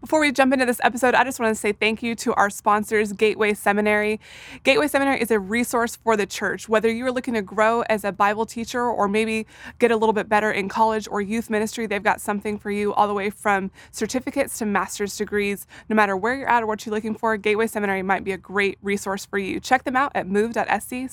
Before we jump into this episode, I just want to say thank you to our sponsors, Gateway Seminary. Gateway Seminary is a resource for the church. Whether you're looking to grow as a Bible teacher or maybe get a little bit better in college or youth ministry, they've got something for you all the way from certificates to master's degrees. No matter where you're at or what you're looking for, Gateway Seminary might be a great resource for you. Check them out at move.sc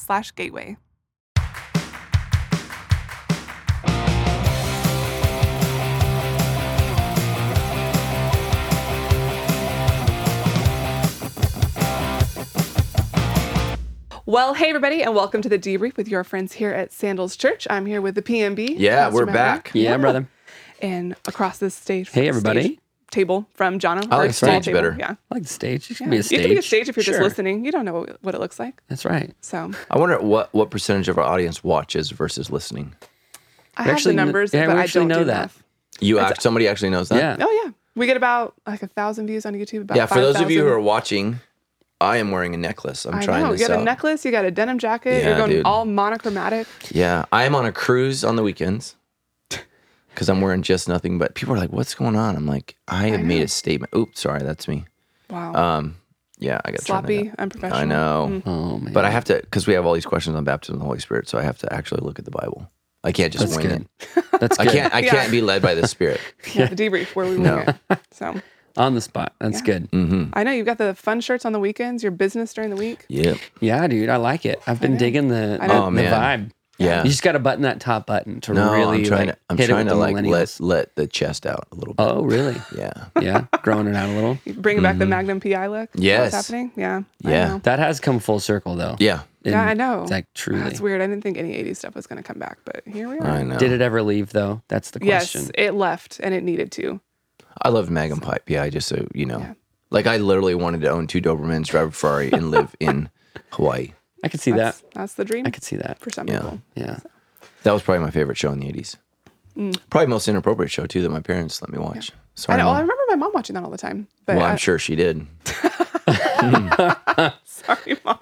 Well, hey everybody, and welcome to the debrief with your friends here at Sandals Church. I'm here with the PMB. Yeah, Pastor we're Matt back. Yeah, brother. And across this stage, Hey, everybody. stage table from Jono. I like small stage table. better. Yeah. I like the stage. It can Yeah. be a You stage. can be a stage if you're just listening. You don't know what, what it looks like. That's right. So I wonder what what percentage of our audience watches versus listening. I We have actually the kn- numbers, yeah, but I don't know do that. math. You act, somebody actually knows that. Yeah. Oh yeah, we get about like a thousand views on YouTube. About Yeah, for those of you who are watching, I am wearing a necklace. I'm I trying know you this got a necklace, you got a denim jacket. Yeah, you're going dude. all monochromatic. yeah, I am on a cruise on the weekends because I'm wearing just nothing. But people are like, "What's going on?" I'm like, "I have made a statement." Oops, sorry, that's me. Wow, Um, yeah, I got sloppy, unprofessional. I know, Oh man. but I have to because we have all these questions on baptism of the Holy Spirit, so I have to actually look at the Bible. I can't just That's wing good. it. That's good. I can't. I Yeah. can't be led by the Spirit. Yeah, the debrief where we No. it. So On the spot. That's good. hmm I know you've got the fun shirts on the weekends. Your business during the week. Yep. Yeah, dude. I like it. I've been digging the, I the, know. Oh, the man. vibe. Yeah. You just got to button that top button to No, really I'm trying like, to. I'm hit trying it to with like the let millennials. let the chest out a little bit. Oh, really? Yeah. Yeah. Growing it out a little. You Bringing back the Magnum PI look. Is that Mm-hmm. Yes. What's happening? Yeah. Yeah. That has come full circle though. Yeah. Yeah, I know. It's like truly. That's weird. I didn't think any 80s stuff was going to come back, but here we are. I know. Did it ever leave though? That's the question. Yes, question. it left and it needed to. I love Magnum PI. Yeah, I just so you know, Yeah. like I literally wanted to own two Dobermans, drive a Ferrari, and live in Hawaii. I could see That's, that. that's the dream I could see that. for some Yeah. people. Yeah. That was probably my favorite show in the '80s. Probably most inappropriate show too that my parents let me watch. Mm. I know. I remember my mom watching that all the time. But well, I, I'm sure she did. sorry, mom.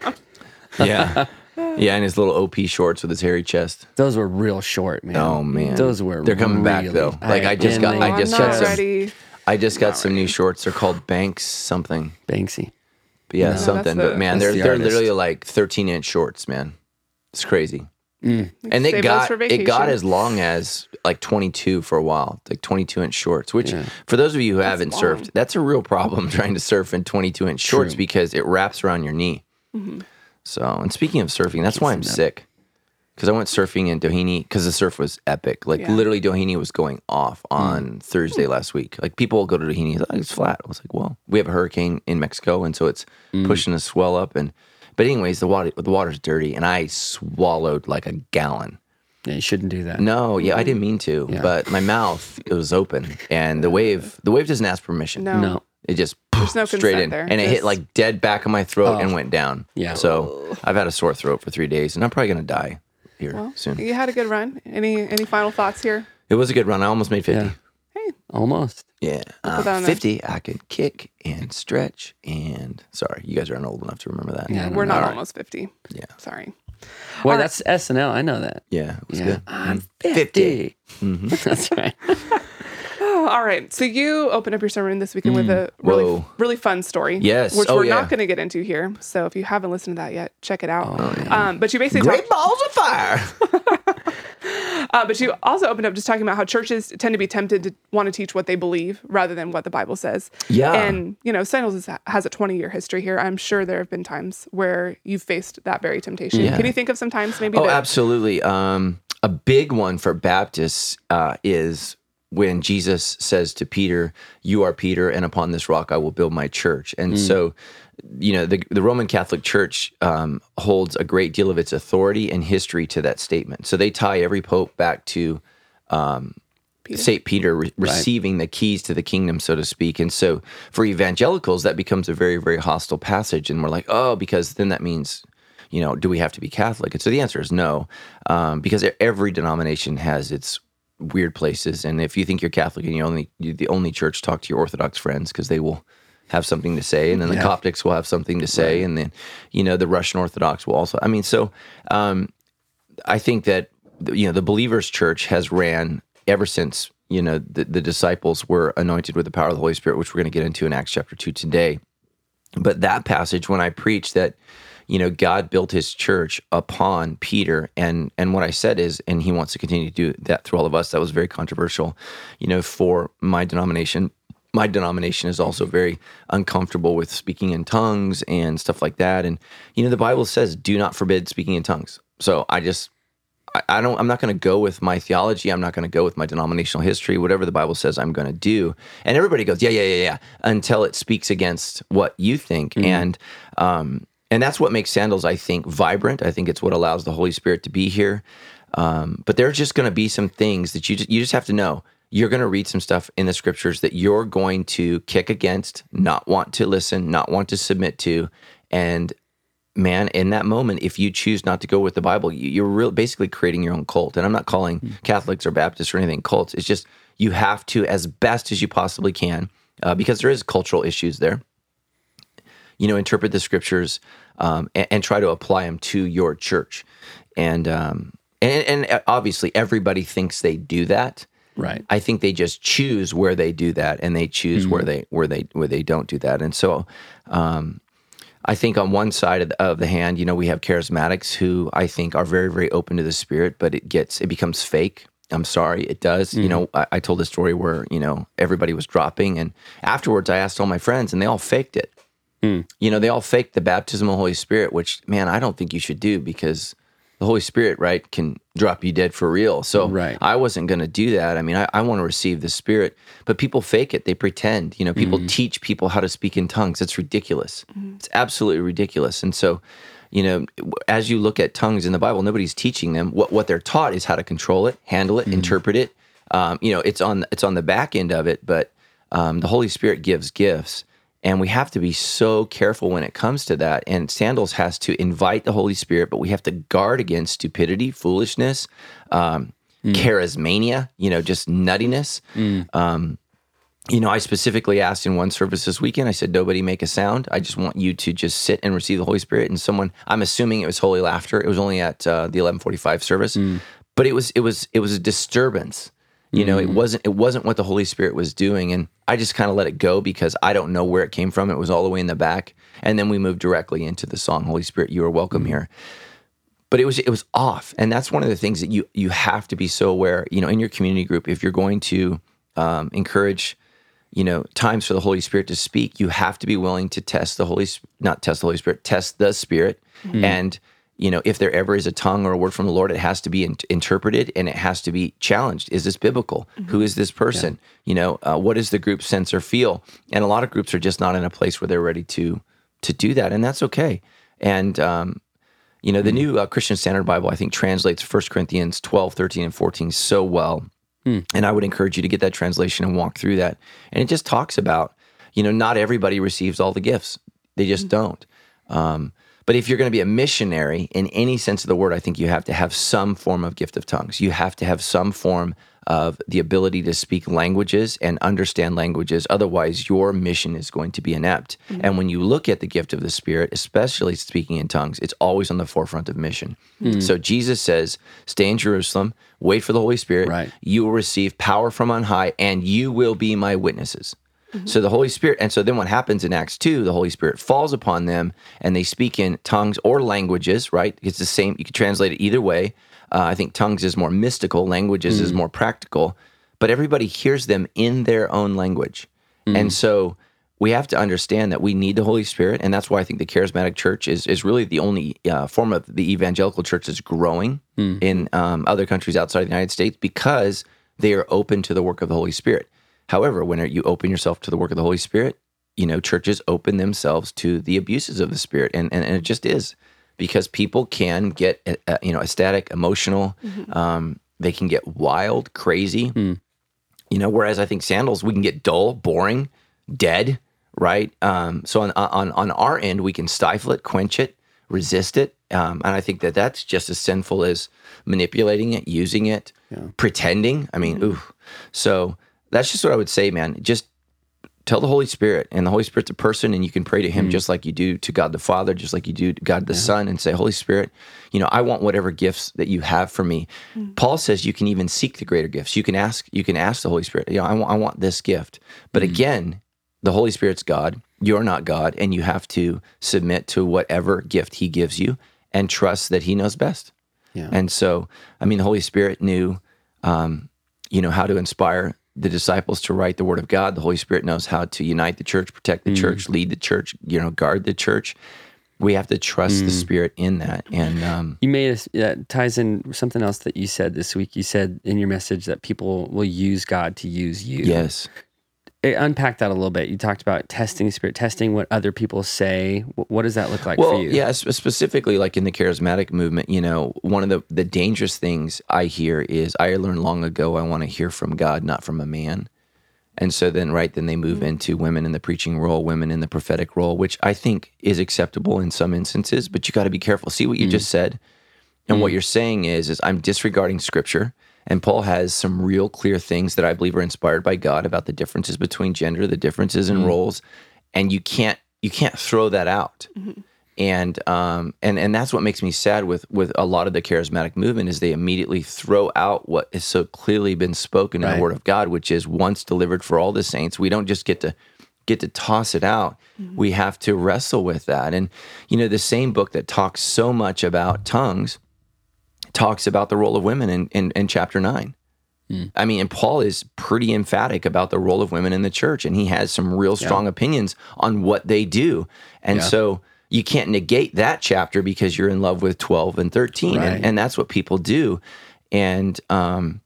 Yeah, yeah, and his little OP shorts with his hairy chest. Those were real short, man. Oh man, Those were They're coming back though. Like I just got, I Oh, just I'm got not some. ready. I just got some new shorts. They're called Banks something. Banksy. But yeah, No, something. that's but man, they're the they're artist. literally like 13 inch shorts, man. It's crazy. Mm. And they Save those got for it got vacation. as long as like 22 for a while, like 22 inch shorts. Which Yeah. for those of you who haven't long. surfed, that's a real problem trying to surf in 22 inch shorts True. because it wraps around your knee. Mm-hmm. So, and speaking of surfing, that's why I'm that. sick. Because I went surfing in Doheny because the surf was epic. Like Yeah. Literally, Doheny was going off on Thursday last week. Like people will go to Doheny, like, it's flat. I was like, well, we have a hurricane in Mexico, and so it's Mm. pushing the swell up. And but anyways, the water the water's dirty, and I swallowed like a gallon. Yeah, you shouldn't do that. No, yeah, I didn't mean to, Yeah. but my mouth it was open, and the wave the wave doesn't ask permission. No. No. It just There's no straight in, there. and it hit like dead back of my throat Oh. and went down. Yeah. So I've had a sore throat for three days, and I'm probably gonna die here Well, soon. you had a good run. Any any final thoughts here? It was a good run. I almost made fifty. Yeah. Hey, Almost. Yeah, uh, that on there. fifty. I could kick and stretch and sorry, you guys aren't old enough to remember that. Yeah, I don't we're know. not All right. almost 50. Yeah. Sorry. Wait, right. that's SNL. I know that. Yeah, it was Yeah. good. I'm 50. 50. That's right. All right. So you open up your sermon this weekend with a really Mm. Whoa. really fun story. Yes. Which Oh, we're yeah. not going to get into here. So if you haven't listened to that yet, check it out. Oh, um, but you basically Great talk, balls of fire. uh, but you also opened up just talking about how churches tend to be tempted to want to teach what they believe rather than what the Bible says. Yeah. And you know, Sandals is, has a 20 year history here. I'm sure there have been times where you've faced that very temptation. Yeah. Can you think of some times maybe? Oh, that, absolutely. Um, a big one for Baptists uh, is when Jesus says to Peter, "You are Peter, and upon this rock I will build my church." And so, you know, the, the Roman Catholic Church um, holds a great deal of its authority and history to that statement. So they tie every pope back to St. Peter re- receiving the keys to the kingdom, so to speak. And so for evangelicals, that becomes a very, very hostile passage. And we're like, oh, because then that means, you know, do we have to be Catholic? And so the answer is no, um, because every denomination has its weird places. And if you think you're Catholic and you only, you the only church, talk to your Orthodox friends because they will have something to say. And then the Yeah. Coptics will have something to say. And then, you know, the Russian Orthodox will also, I mean, so, um, I think that you know the believers church has ran ever since you know the, the disciples were anointed with the power of the Holy Spirit, which we're going to get into in Acts chapter two today. But that passage, when I preached that, you know, God built His church upon Peter, and and what I said is, and He wants to continue to do that through all of us. That was very controversial, you know, for my denomination my denomination is also very uncomfortable with speaking in tongues and stuff like that. And you know, the Bible says, "Do not forbid speaking in tongues." So I just, I, don't, I'm not going to go with my theology. I'm not going to go with my denominational history. Whatever the Bible says, I'm going to do. And everybody goes, "Yeah, yeah, yeah, yeah," until it speaks against what you think. Mm-hmm. And um, and that's what makes sandals, I think, vibrant. I think it's what allows the Holy Spirit to be here. Um, but there's just going to be some things that you just, you just have to know you're going to read some stuff in the scriptures that you're going to kick against, not want to listen, not want to submit to. And man, in that moment, if you choose not to go with the Bible, you're really basically creating your own cult. And I'm not calling mm. Catholics or Baptists or anything cults. It's just you have to, as best as you possibly can, uh, because there is cultural issues there. You know, interpret the scriptures um, and, and, try to apply them to your church. And um, and, and obviously, everybody thinks they do that. Right. I think they just choose where they do that, and they choose mm-hmm. where they where they where they don't do that. And so, um, I think on one side of the, of the, hand, you know, we have charismatics who I think are very very open to the spirit, but it gets it becomes fake. I'm sorry, it does. Mm-hmm. You know, I, I, told a story where you know everybody was dropping, and afterwards I asked all my friends, and they all faked it. Mm. You know, they all fake the baptism of the Holy Spirit, which man, I don't think you should do because the Holy Spirit, right, can drop you dead for real. So right. I wasn't going to do that. I mean, I, I want to receive the Spirit, but people fake it. They pretend. You know, people mm-hmm. teach people how to speak in tongues. It's ridiculous. Mm-hmm. It's absolutely ridiculous. And so, you know, as you look at tongues in the Bible, nobody's teaching them. What what they're taught is how to control it, handle it, mm-hmm. interpret it. Um, you know, it's on it's on the back end of it, but um, the Holy Spirit gives gifts. And we have to be so careful when it comes to that. And Sandals has to invite the Holy Spirit, but we have to guard against stupidity, foolishness, um, mm. charismania, you know, just nuttiness. Mm. Um, you know, I specifically asked in one service this weekend, I said, nobody make a sound. I just want you to just sit and receive the Holy Spirit. And someone, I'm assuming it was Holy Laughter. It was only at uh, the 1145 service, mm. but it was, it was, it was a disturbance you know, mm. it wasn't it wasn't what the Holy Spirit was doing, and I just kind of let it go because I don't know where it came from. It was all the way in the back, and then we moved directly into the song "Holy Spirit, You Are Welcome mm. Here." But it was it was off, and that's one of the things that you you have to be so aware. You know, in your community group, if you're going to um, encourage you know times for the holy spirit to speak you have to be willing to test the holy not test the holy spirit test the spirit mm. and you know, if there ever is a tongue or a word from the Lord, it has to be in- interpreted and it has to be challenged. Is this biblical? Mm-hmm. Who is this person? Yeah. You know, uh, what does the group sense or feel? And a lot of groups are just not in a place where they're ready to to do that, and that's okay. And um, you know, the mm new uh, Christian Standard Bible, I think, translates 1 Corinthians 12, 13, and 14 so well. Mm. And I would encourage you to get that translation and walk through that. And it just talks about, you know, not everybody receives all the gifts. They just mm don't. Um, but if you're going to be a missionary in any sense of the word, I think you have to have some form of gift of tongues. You have to have some form of the ability to speak languages and understand languages. Otherwise, your mission is going to be inept. Mm-hmm. And when you look at the gift of the Spirit, especially speaking in tongues, it's always on the forefront of mission. Mm-hmm. So Jesus says, Stay in Jerusalem, wait for the Holy Spirit. Right. You will receive power from on high, and you will be my witnesses. Mm-hmm. So the Holy Spirit, and so then what happens in Acts 2, the Holy Spirit falls upon them and they speak in tongues or languages, right? It's the same, you can translate it either way. Uh, I think tongues is more mystical, languages mm-hmm. is more practical, but everybody hears them in their own language. Mm-hmm. And so we have to understand that we need the Holy Spirit, and that's why I think the charismatic church is is really the only uh, form of the evangelical church that's growing mm. in um, other countries outside of the United States because they are open to the work of the Holy Spirit. However, when you open yourself to the work of the Holy Spirit, you know, churches open themselves to the abuses of the Spirit. And, and, and it just is because people can get, uh, you know, ecstatic, emotional. Mm-hmm. Um, they can get wild, crazy. Mm. You know, whereas I think sandals, we can get dull, boring, dead, right? Um, so on, on, on our end, we can stifle it, quench it, resist it. Um, and I think that that's just as sinful as manipulating it, using it, yeah. pretending. I mean, mm-hmm. ooh. So that's just what I would say, man. Just tell the Holy Spirit, and the Holy Spirit's a person, and you can pray to Him mm-hmm. just like you do to God the Father, just like you do to God the Son, and say, Holy Spirit, you know, I want whatever gifts that you have for me. Mm. Paul says you can even seek the greater gifts. You can ask, you can ask the Holy Spirit, you know, I want, I want this gift. But mm-hmm. again, the Holy Spirit's God. You're not God, and you have to submit to whatever gift He gives you and trust that He knows best. Yeah. And so, I mean, the Holy Spirit knew, um, you know, how to inspire the disciples to write the Word of God. The Holy Spirit knows how to unite the church, protect the church, lead the church, you know, guard the church. We have to trust the Spirit in that. And um, You made us that ties in something else that you said this week. You said in your message that people will use God to use you. yes, Unpack that a little bit. You talked about testing spirit, testing what other people say. What does that look like well, for you? yeah, specifically like in the charismatic movement, you know, one of the the dangerous things I hear is I learned long ago I want to hear from God, not from a man. And so then, right, then they move mm-hmm. into women in the preaching role, women in the prophetic role, which I think is acceptable in some instances, but you got to be careful. See what you mm-hmm. just said. And what mm-hmm. you're saying is, is I'm disregarding scripture. And Paul has some real clear things that I believe are inspired by God about the differences between gender, the differences in mm. roles, and you can't you can't throw that out. Mm-hmm. And um and and that's what makes me sad with with a lot of the charismatic movement is they immediately throw out what has so clearly been spoken in the Word of God, which is once delivered for all the saints. We don't just get to get to toss it out. Mm-hmm. We have to wrestle with that. And you know, the same book that talks so much about tongues talks about the role of women in, in, in chapter nine. I mean, and Paul is pretty emphatic about the role of women in the church, and he has some real strong opinions on what they do. And Yeah. so you can't negate that chapter because you're in love with 12 and 13, Right. and, and that's what people do. And, um,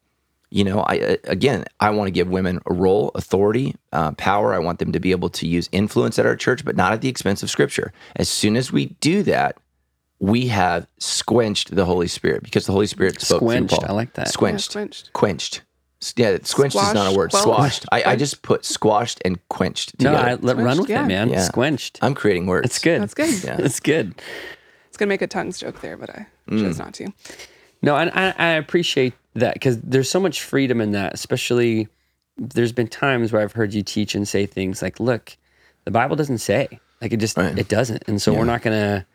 you know, I uh, again, I want to give women a role, authority, uh, power. I want them to be able to use influence at our church, but not at the expense of Scripture. As soon as we do that, we have squenched the Holy Spirit because the Holy Spirit spoke Squenched, through Paul. I like that. Squenched. Yeah, squenched. Quenched. Yeah, squenched is not a word. Squashed, Squashed. I, I just put squashed and quenched No. I let run with yeah. it, man. Yeah. Squenched. I'm creating words. It's good. That's good. Yeah. It's good. It's gonna make a tongues joke there, but I Mm. chose not to. No, and I, I appreciate that because there's so much freedom in that. Especially, there's been times where I've heard you teach and say things like, "Look, the Bible doesn't say like it just Right. it doesn't," and so we're not gonna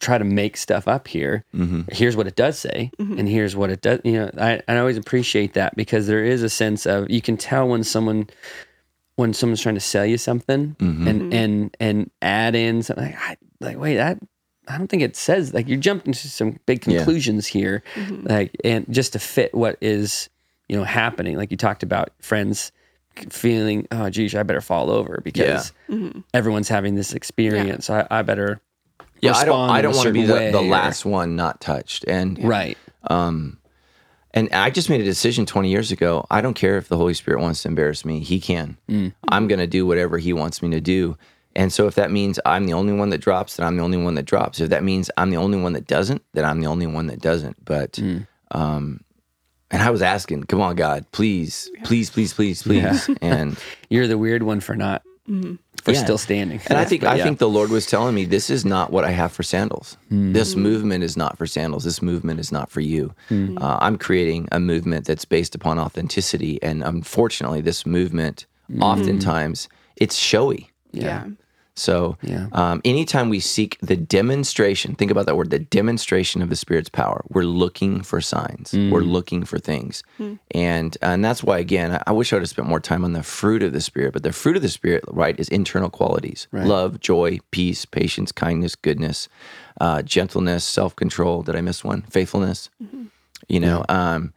try to make stuff up here. Mm-hmm. Here's what it does say, and here's what it does. You know, I, I always appreciate that because there is a sense of you can tell when someone when someone's trying to sell you something Mm-hmm. and and and add in something like, I, like wait that I don't think it says like you're jumping to some big Yeah. conclusions here like and just to fit what is you know happening like you talked about friends feeling oh geez I better fall over because everyone's having this experience so I, I better yeah, I don't. respond I in a don't want to be the, the way or- last one not touched. And right um, and I just made a decision 20 years ago. I don't care if the Holy Spirit wants to embarrass me; He can. Mm. I'm going to do whatever He wants me to do. And so, if that means I'm the only one that drops, then I'm the only one that drops. If that means I'm the only one that doesn't, then I'm the only one that doesn't. But, Mm. um, and I was asking, "Come on, God, please, please, please, please, please." And you're the weird one for not Mm-hmm. for Yeah. still standing And I think But I yeah. think the Lord was telling me this is not what I have for sandals. Mm-hmm. This movement is not for sandals. This movement is not for you. Mm-hmm. Uh, I'm creating a movement that's based upon authenticity, and unfortunately, this movement oftentimes it's showy. Yeah. So, Yeah. um, anytime we seek the demonstration, think about that word, the demonstration of the Spirit's power. We're looking for signs. We're looking for things, and and that's why again, I, I wish I would have spent more time on the fruit of the Spirit. But the fruit of the Spirit, right, is internal qualities: love, joy, peace, patience, kindness, goodness, uh, gentleness, self control. Did I miss one? Faithfulness. You know, um,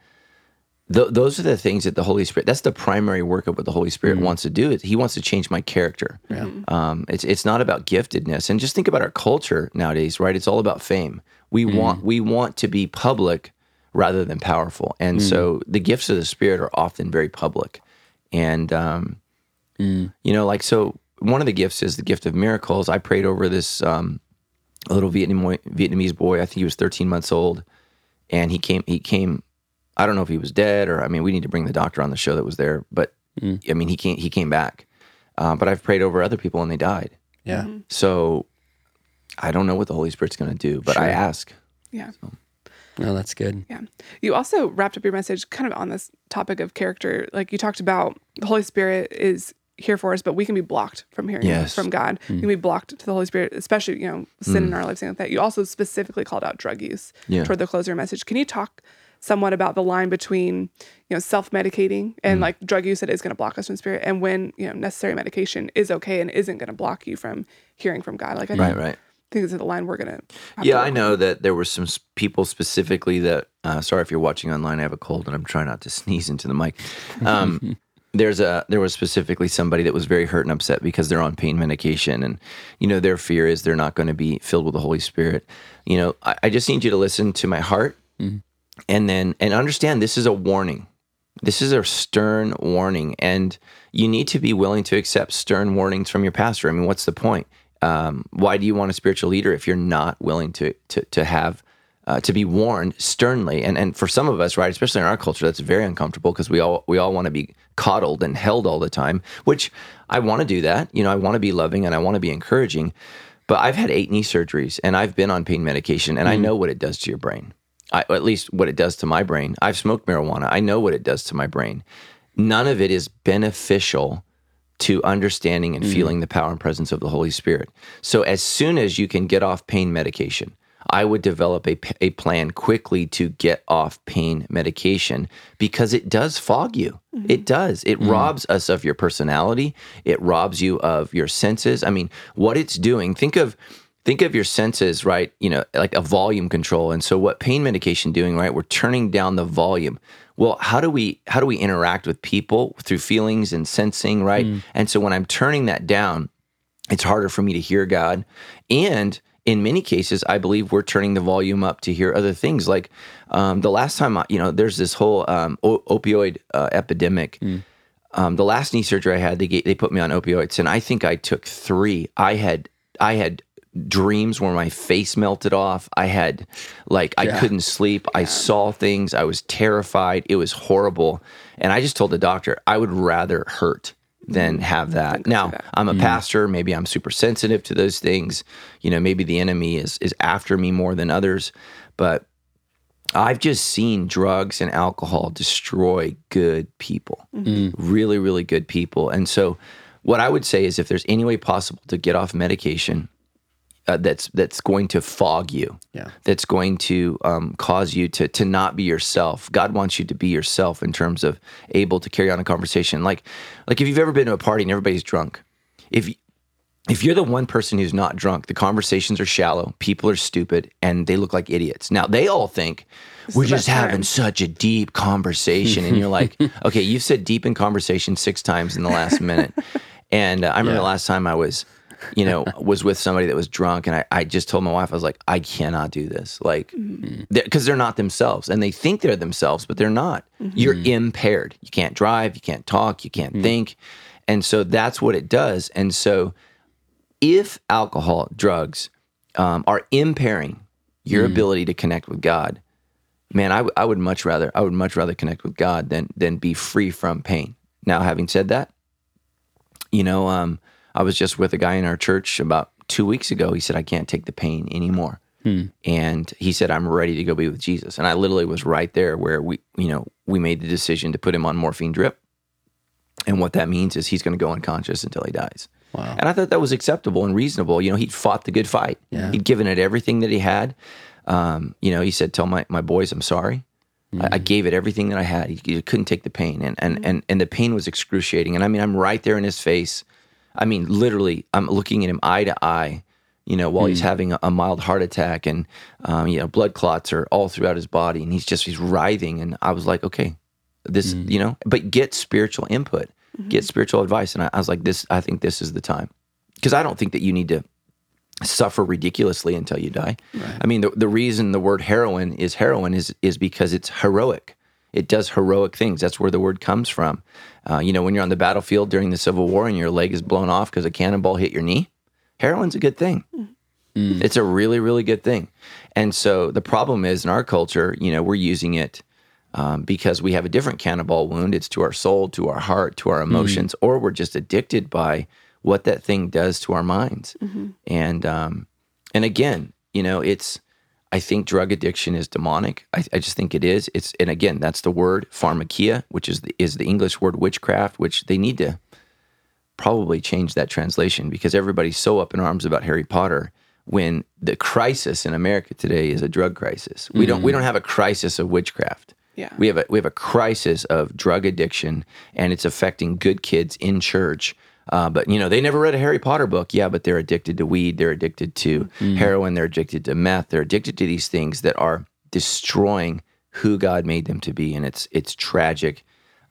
th- those are the things that the Holy Spirit. That's the primary work of what the Holy Spirit wants to do. Is He wants to change my character. Yeah. Um, it's it's not about giftedness. And just think about our culture nowadays, right? It's all about fame. We want we want to be public rather than powerful, and so the gifts of the Spirit are often very public. And um, you know, like so, one of the gifts is the gift of miracles. I prayed over this um, little Vietnam, Vietnamese boy. I think he was 13 months old, and he came. He came. I don't know if he was dead or I mean, we need to bring the doctor on the show that was there. But hmm. I mean, he came. He came back. Uh, but I've prayed over other people and they died. yeah mm-hmm. So I don't know what the Holy Spirit's going to do, but I ask. Yeah. no that's good Yeah. You also wrapped up your message kind of on this topic of character. Like you talked about the Holy Spirit is here for us, but we can be blocked from hearing Yes. from God. We can hmm. be blocked to the Holy Spirit, especially, you know, sin in hmm. our lives, things like that. You also specifically called out drug use Yeah. toward the closer message. Can you talk somewhat about the line between, you know, self-medicating and like drug use that is going to block us from spirit and when, you know, necessary medication is okay and isn't going to block you from hearing from God? Like I Right, think, right. think this is the line we're going to Yeah, I know that there were some people specifically that. Uh, sorry if you're watching online. I have a cold and I'm trying not to sneeze into the mic. Um, there's a there was specifically somebody that was very hurt and upset because they're on pain medication, and you know their fear is they're not going to be filled with the Holy Spirit. You know, I, I just need you to listen to my heart, and then and understand this is a warning. This is a stern warning, and you need to be willing to accept stern warnings from your pastor. I mean, what's the point? Um, why do you want a spiritual leader if you're not willing to to to have uh, to be warned sternly? And and for some of us, right, especially in our culture, that's very uncomfortable because we all we all want to be coddled and held all the time. Which I want to do that. You know, I want to be loving and I want to be encouraging. But I've had eight knee surgeries and I've been on pain medication, and I know what it does to your brain. I, at least what it does to my brain. I've smoked marijuana. I know what it does to my brain. None of it is beneficial to understanding and mm-hmm. feeling the power and presence of the Holy Spirit. So as soon as you can get off pain medication, I would develop a, a plan quickly to get off pain medication because it does fog you. Mm-hmm. It does. It mm. robs us of your personality. It robs you of your senses. I mean, what it's doing, think of think of your senses right you know like a volume control. And so what pain medication doing right we're turning down the volume. Well how do we how do we interact with people through feelings and sensing right? And so when i'm turning that down it's harder for me to hear god. And in many cases i believe we're turning the volume up to hear other things. Like um, the last time I, you know there's this whole um, o- opioid uh, epidemic. Um, the last knee surgery I had, they they put me on opioids, and I think I took three. I had I had dreams where my face melted off. I had like I couldn't sleep. I saw things. I was terrified. It was horrible, and I just told the doctor I would rather hurt than have that. Now I'm a pastor. Maybe I'm super sensitive to those things. You know, maybe the enemy is is after me more than others, but I've just seen drugs and alcohol destroy good people, mm. really, really good people. And so, what I would say is, if there's any way possible to get off medication uh, that's that's going to fog you, Yeah. that's going to um, cause you to to not be yourself. God wants you to be yourself in terms of able to carry on a conversation. Like like if you've ever been to a party and everybody's drunk, if if you're the one person who's not drunk, the conversations are shallow, people are stupid, and they look like idiots. Now, they all think we're just having time." such a deep conversation. and you're like, okay, you've said deep in conversation six times in the last minute. And uh, I remember Yeah. the last time I was, you know, was with somebody that was drunk, and I, I just told my wife, I was like, I cannot do this. Like, because they're, not themselves and they think they're themselves, but they're not. You're impaired. You can't drive, you can't talk, you can't think. And so that's what it does. And so, if alcohol, drugs um, are impairing your ability to connect with God, man, I, w- I would much rather I would much rather connect with God than than be free from pain. Now, having said that, you know, um, I was just with a guy in our church about two weeks ago. He said, "I can't take the pain anymore," hmm. and he said, "I'm ready to go be with Jesus." And I literally was right there where we, you know, we made the decision to put him on morphine drip. And what that means is he's going to go unconscious until he dies. Wow. And I thought that was acceptable and reasonable. You know, he'd fought the good fight. Yeah. He'd given it everything that he had. Um, you know, he said, "Tell my, my boys I'm sorry. I, I hmm. gave it everything that I had. He, he couldn't take the pain, and and hmm. and and the pain was excruciating. And I mean, I'm right there in his face. I mean, literally, I'm looking at him eye to eye. You know, while he's hmm. having a, a mild heart attack, and um, you know, blood clots are all throughout his body, and he's just he's writhing. And I was like, okay, this, hmm. you know, but get spiritual input, mm-hmm. get spiritual advice. And I, I was like, this, I think this is the time, because I don't think that you need to suffer ridiculously until you die. I mean, the, the reason the word heroin is heroin is is because it's heroic. It does heroic things. That's where the word comes from. Uh, you know, when you're on the battlefield during the Civil War and your leg is blown off because a cannonball hit your knee, heroin's a good thing. It's a really, really good thing. And so the problem is in our culture, you know, we're using it um, because we have a different cannonball wound. It's to our soul, to our heart, to our emotions, or we're just addicted by what that thing does to our minds. And um, and again, you know, it's I think drug addiction is demonic. I, I just think it is. It's and again, that's the word pharmakeia, which is the is the English word witchcraft, which they need to probably change that translation because everybody's so up in arms about Harry Potter when the crisis in America today is a drug crisis. We don't we mm. don't have a crisis of witchcraft. Yeah. We have a we have a crisis of drug addiction and it's affecting good kids in church. Uh, but you know they never read a Harry Potter book, yeah. But they're addicted to weed, they're addicted to heroin, they're addicted to meth, they're addicted to these things that are destroying who God made them to be, and it's it's tragic,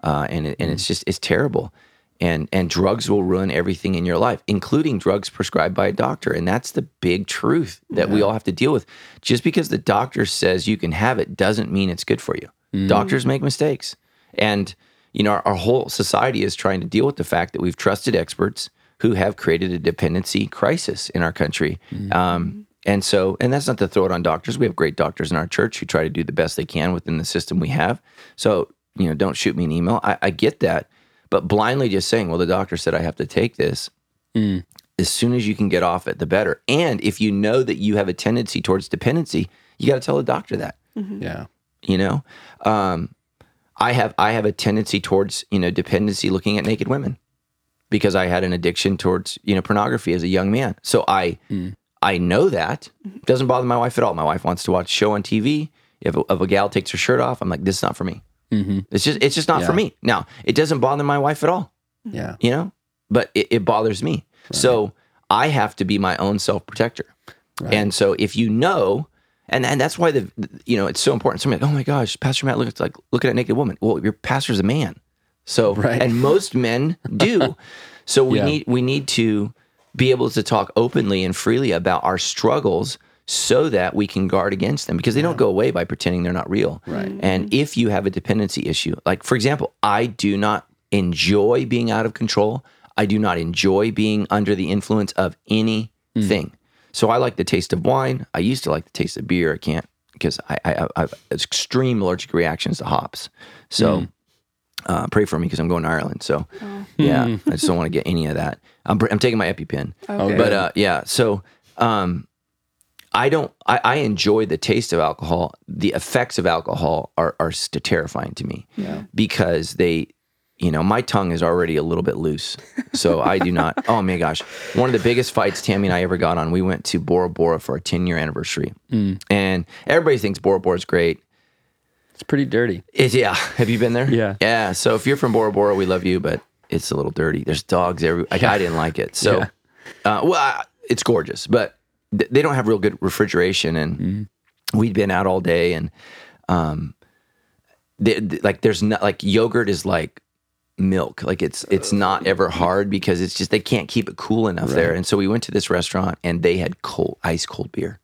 uh, and it, and it's just it's terrible, and and drugs will ruin everything in your life, including drugs prescribed by a doctor, and that's the big truth that we all have to deal with. Just because the doctor says you can have it doesn't mean it's good for you. Doctors make mistakes, and you know our, our whole society is trying to deal with the fact that we've trusted experts who have created a dependency crisis in our country. Um, and so, and that's not to throw it on doctors. We have great doctors in our church who try to do the best they can within the system we have. So, you know, don't shoot me an email. I, I get that. But blindly just saying, well, the doctor said I have to take this, as soon as you can get off it, the better. And if you know that you have a tendency towards dependency, you got to tell the doctor that Yeah. you know um, i have i have a tendency towards you know dependency looking at naked women because i had an addiction towards you know pornography as a young man. So i mm. i know that. It doesn't bother my wife at all. My wife wants to watch a show on tv if a, if a gal takes her shirt off i'm like this is not for me. Mm-hmm. It's just it's just not for me. Now it doesn't bother my wife at all. Yeah. you know? But it, it bothers me. So i have to be my own self-protector. And so if you know and, and that's why the you know it's so important somebody like oh my gosh pastor matt looks like looking at a naked woman well your pastor's a man so Right. and most men do so we Yeah. need we need to be able to talk openly and freely about our struggles so that we can guard against them because they don't go away by pretending they're not real Right. Mm-hmm. and if you have a dependency issue, like for example, I do not enjoy being out of control. I do not enjoy being under the influence of anything. Mm. So I like the taste of wine. I used to like the taste of beer. I can't because I, I, I have extreme allergic reactions to hops. So uh, pray for me because I'm going to Ireland. So yeah, I just don't want to get any of that. I'm, I'm taking my EpiPen. Okay. But uh, yeah, so um, I don't. I, I enjoy the taste of alcohol. The effects of alcohol are are terrifying to me because they, you know, my tongue is already a little bit loose. So I do not. Oh my gosh, one of the biggest fights Tammy and I ever got on. We went to Bora Bora for our 10 year anniversary, and everybody thinks Bora Bora is great. It's pretty dirty. It's yeah. Have you been there? Yeah. Yeah. So if you're from Bora Bora, we love you, but it's a little dirty. There's dogs every. Like, I didn't like it. So, Yeah. uh, well, I- it's gorgeous, but th- they don't have real good refrigeration, and Mm-hmm. we'd been out all day, and um, they, they- like there's not like yogurt is like milk. Like it's it's not ever hard because it's just they can't keep it cool enough there. And so we went to this restaurant and they had cold ice cold beer.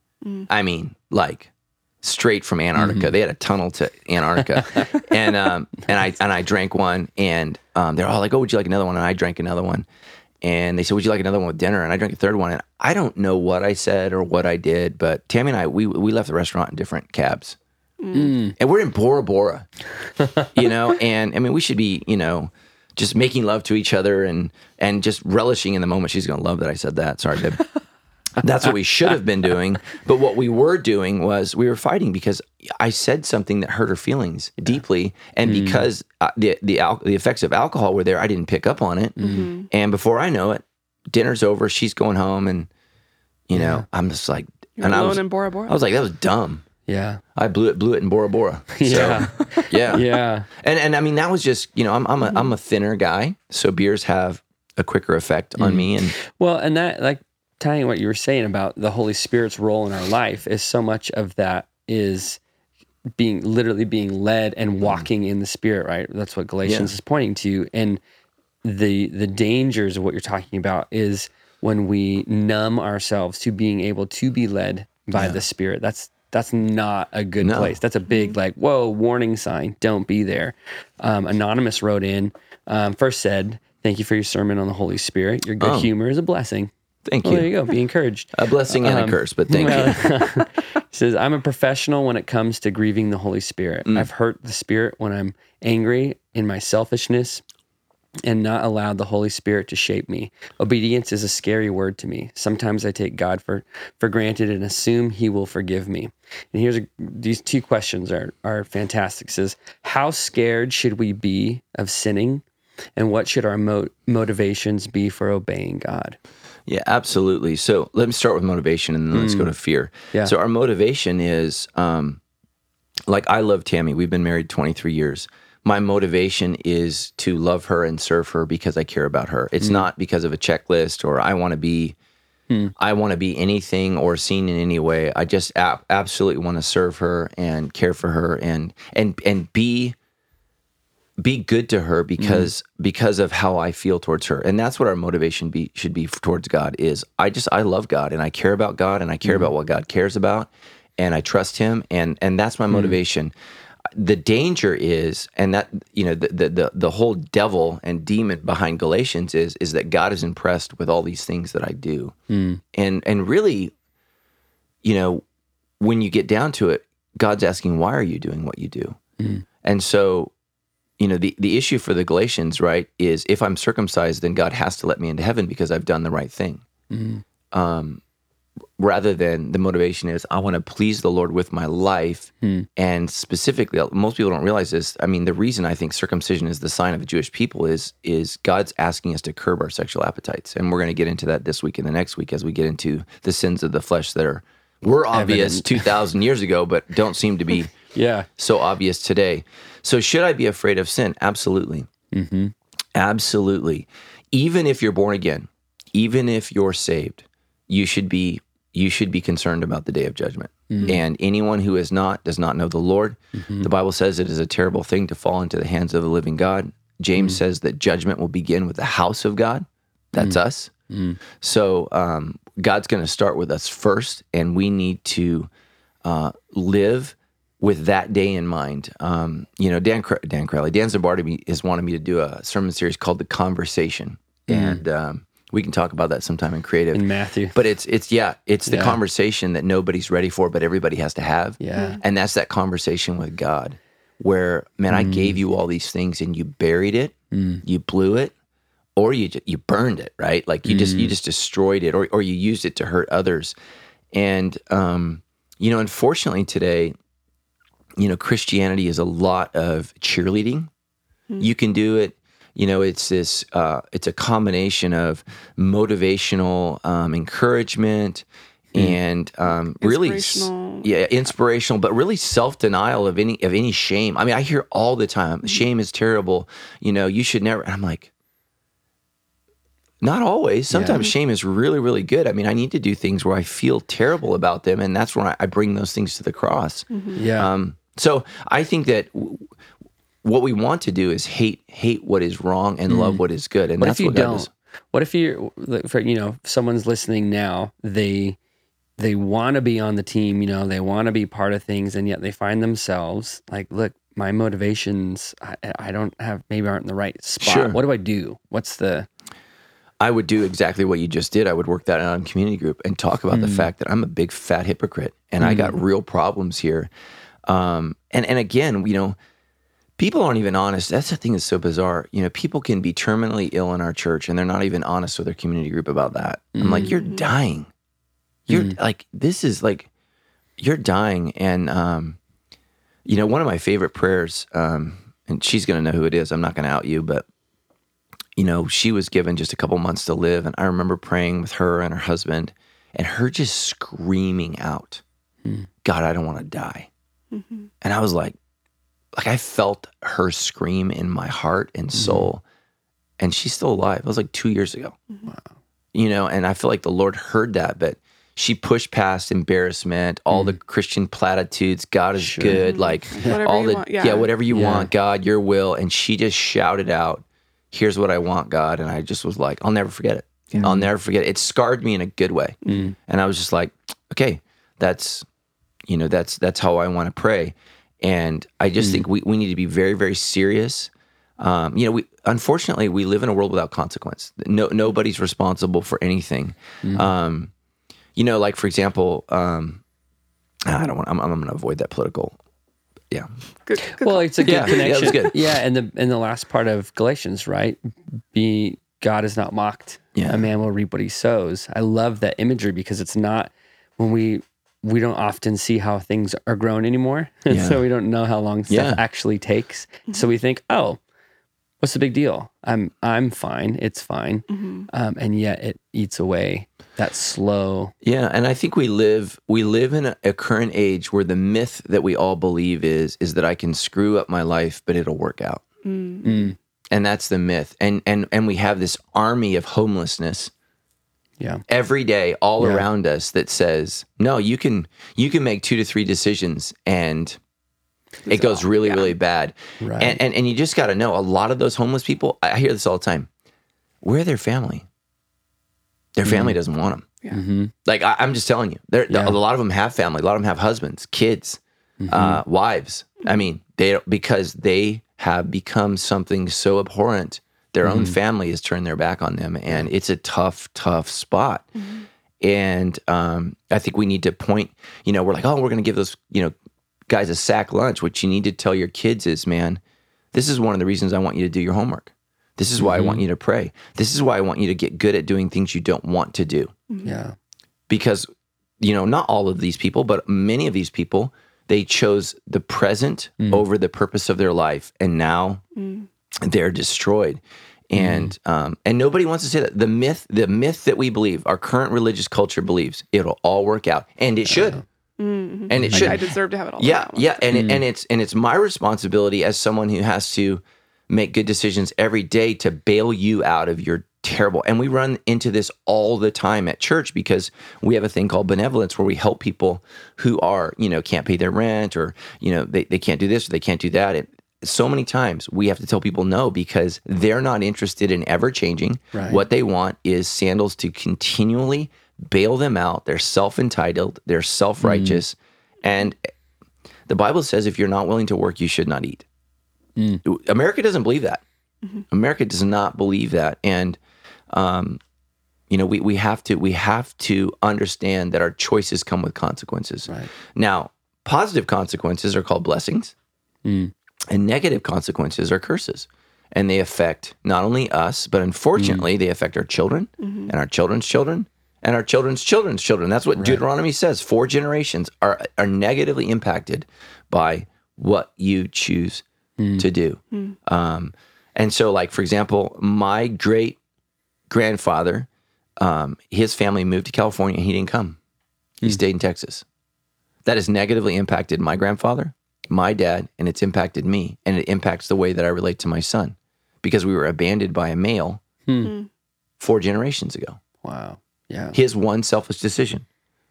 I mean like straight from Antarctica. They had a tunnel to Antarctica, and um, and I and I drank one, and um, they're all like, "Oh, would you like another one?" And I drank another one, and they said, "Would you like another one with dinner?" And I drank a third one, and I don't know what I said or what I did, but Tammy and I we we left the restaurant in different cabs, and we're in Bora Bora, you know, and I mean we should be, you know. Just making love to each other and and just relishing in the moment. She's gonna love that I said that. Sorry, babe. That's what we should have been doing. But what we were doing was we were fighting because I said something that hurt her feelings deeply, and mm. because uh, the the al- the effects of alcohol were there, I didn't pick up on it. Mm-hmm. Mm-hmm. And before I know it, dinner's over. She's going home, and you know I'm just like, You're and I was in Bora Bora. I was like, that was dumb. Yeah. I blew it, blew it in Bora Bora. So, Yeah. yeah, Yeah. and and I mean that was just you know I'm I'm a am a thinner guy, so beers have a quicker effect on mm. me, and Well, and that like tying what you were saying about the Holy Spirit's role in our life is so much of that is being literally being led and mm. walking in the Spirit, right? That's what Galatians Yeah. is pointing to. And the the dangers of what you're talking about is when we numb ourselves to being able to be led by the Spirit. That's that's not a good No. place. That's a big like whoa warning sign. Don't be there. Um, Anonymous wrote in um, first said, "Thank you for your sermon on the Holy Spirit. Your good Oh. humor is a blessing." thank Well, there you. you go. Be encouraged. A blessing and a Um, curse, but thank you. He says, I'm a professional when it comes to grieving the Holy Spirit. Mm. I've hurt the Spirit when I'm angry in my selfishness and not allowed the Holy Spirit to shape me. Obedience is a scary word to me. Sometimes I take God for, for granted and assume he will forgive me. And here's a, these two questions are, are fantastic. It says, how scared should we be of sinning? and what should our mo- motivations be for obeying God? Yeah, absolutely. So let me start with motivation and then let's go to fear. Yeah. So our motivation is um, like I love Tammy. We've been married 23 years. My motivation is to love her and serve her because I care about her. It's hmm. not because of a checklist or I want to be hmm. I want to be anything or seen in any way. I just ab- absolutely want to serve her and care for her and and and be be good to her because hmm. because of how I feel towards her. And that's what our motivation be should be towards God is I just I love God and I care about God and I care about what God cares about and I trust him and and that's my motivation. The danger is and that you know the, the the the whole devil and demon behind Galatians is is that God is impressed with all these things that I do. Hmm. And and really you know when you get down to it God's asking why are you doing what you do? Hmm. And so you know the the issue for the Galatians, right, is if I'm circumcised, then God has to let me into heaven because I've done the right thing. Hmm. Um, rather than the motivation is I want to please the Lord with my life, hmm. and specifically, uh, most people don't realize this. I mean, the reason I think circumcision is the sign of the Jewish people is is God's asking us to curb our sexual appetites, and we're going to get into that this week and the next week as we get into the sins of the flesh that are were obvious two thousand years ago, but don't seem to be Yeah. so obvious today. So, should I be afraid of sin? Absolutely. Mm-hmm. Absolutely. Even if you're born again, even if you're saved, you should be you should be concerned about the day of judgment. And anyone who is not does not know the Lord. The Bible says it is a terrible thing to fall into the hands of the living God. James says that judgment will begin with the house of God. That's us. So um, God's going to start with us first, and we need to uh, live with that day in mind. Um, you know, Dan Dan Crowley, Dan Zambardi has wanted me to do a sermon series called "The Conversation," and um, we can talk about that sometime in creative. In Matthew. But it's it's yeah, it's the Yeah. conversation that nobody's ready for, but everybody has to have. Yeah. Mm-hmm. and that's that conversation with God, where man, I mm. gave you all these things and you buried it, mm. you blew it, or you ju- you burned it, right? Like you just you mm. just destroyed it, or or you used it to hurt others, and um, you know, unfortunately today, you know, Christianity is a lot of cheerleading. Mm-hmm. You can do it. You know, it's this. Uh, it's a combination of motivational um, encouragement and um, really, yeah, inspirational, but really self denial of any of any shame. I mean, I hear all the time, shame is terrible. You know, you should never. I'm like, not always. Sometimes shame is really, really good. I mean, I need to do things where I feel terrible about them, and that's when I, I bring those things to the cross. Yeah. Um, so I think that w- what we want to do is hate hate what is wrong and love what is good, and Mm. what that's if you what don't? does. What if you, for you know, someone's listening now, they they want to be on the team, you know, they want to be part of things, and yet they find themselves like, look, my motivations, I, I don't have, maybe aren't in the right spot. Sure. What do I do? What's the I would do exactly what you just did. I would work that out in community group and talk about the fact that I'm a big fat hypocrite and I got real problems here. Um, and and again, you know, people aren't even honest. That's the thing that's so bizarre. You know, people can be terminally ill in our church and they're not even honest with their community group about that. I'm like, you're dying. You're like, this is like, you're dying. And um, you know, one of my favorite prayers, um, and she's gonna know who it is. I'm not gonna out you, but you know, she was given just a couple months to live. And I remember praying with her and her husband and her just screaming out, God, I don't want to die. And I was like, like I felt her scream in my heart and mm-hmm. soul. And she's still alive. It was like two years ago. Mm-hmm. You know, and I feel like the Lord heard that, but she pushed past embarrassment, all the mm. Christian platitudes, God is good, like mm-hmm. Whatever all the want, yeah. whatever you Yeah. want, God, your will. And she just shouted out, Here's what I want, God. And I just was like, I'll never forget it. I'll never forget it. It scarred me in a good way. Mm. And I was just like, okay, that's you know, that's that's how I want to pray. And I just think we, we need to be very, very serious. Um, you know, we unfortunately we live in a world without consequence. No nobody's responsible for anything. Um, you know, like for example, um, I don't want. I'm, I'm going to avoid that political. Yeah, Good, good well, it's a good Yeah, yeah, connection. good. Yeah, and the and the last part of Galatians, right? Be God is not mocked. Yeah. A man will reap what he sows. I love that imagery because it's not when we we don't often see how things are grown anymore. And Yeah. so we don't know how long stuff Yeah. actually takes. So we think, oh, what's the big deal? I'm I'm fine. It's fine. Mm-hmm. Um, and yet it eats away that slow. Yeah, and I think we live we live in a, a current age where the myth that we all believe is is that I can screw up my life, but it'll work out, Mm, and that's the myth. And and and we have this army of homelessness yeah. every day all Yeah. around us that says, no, you can you can make two to three decisions and it goes all- really yeah. really bad. Right. And, and and you just got to know a lot of those homeless people. I hear this all the time. Where are their family? Their family doesn't want them. Yeah. Mm-hmm. Like I, I'm just telling you, there Yeah. a lot of them have family. A lot of them have husbands, kids, uh, wives. I mean, they because they have become something so abhorrent. Their own mm-hmm. family has turned their back on them, and it's a tough, tough spot. Mm-hmm. And um, I think we need to point. You know, we're like, oh, we're going to give those you know guys a sack lunch. What you need to tell your kids is, man, this is one of the reasons I want you to do your homework. This is why I want mm-hmm. you to pray. This is why I want you to get good at doing things you don't want to do Yeah. because you know not all of these people but many of these people they chose the present mm. over the purpose of their life and now mm. They're destroyed. And um, and nobody wants to say that. The myth the myth that we believe our current religious culture believes it'll all work out. And it should. Mhm. and it Like, should. I deserve to have it all. yeah, yeah, and it, and it's and it's my responsibility as someone who has to make good decisions every day to bail you out of your terrible. And we run into this all the time at church because we have a thing called benevolence where we help people who are you know can't pay their rent or you know they, they can't do this or they can't do that. And so many times we have to tell people no because they're not interested in ever changing. Right. What they want is sandals to continually bail them out. They're self entitled, they're self righteous. And the Bible says if you're not willing to work, you should not eat. America doesn't believe that. America does not believe that. And, um, you know, we, we have to we have to understand that our choices come with consequences. Right. Now, positive consequences are called blessings, Mm. And negative consequences are curses. And they affect not only us, but unfortunately, mm. they affect our children mm-hmm. and our children's children and our children's children's children. That's what Deuteronomy says. Four generations are, are negatively impacted by what you choose mm. to do. Mm. Um, and so, like, for example, my great grandfather, um, his family moved to California and he didn't come. He stayed in Texas. That has negatively impacted my grandfather, my dad, and it's impacted me. And it impacts the way that I relate to my son because we were abandoned by a male Hmm. four generations ago. Wow. Yeah. His one selfish decision.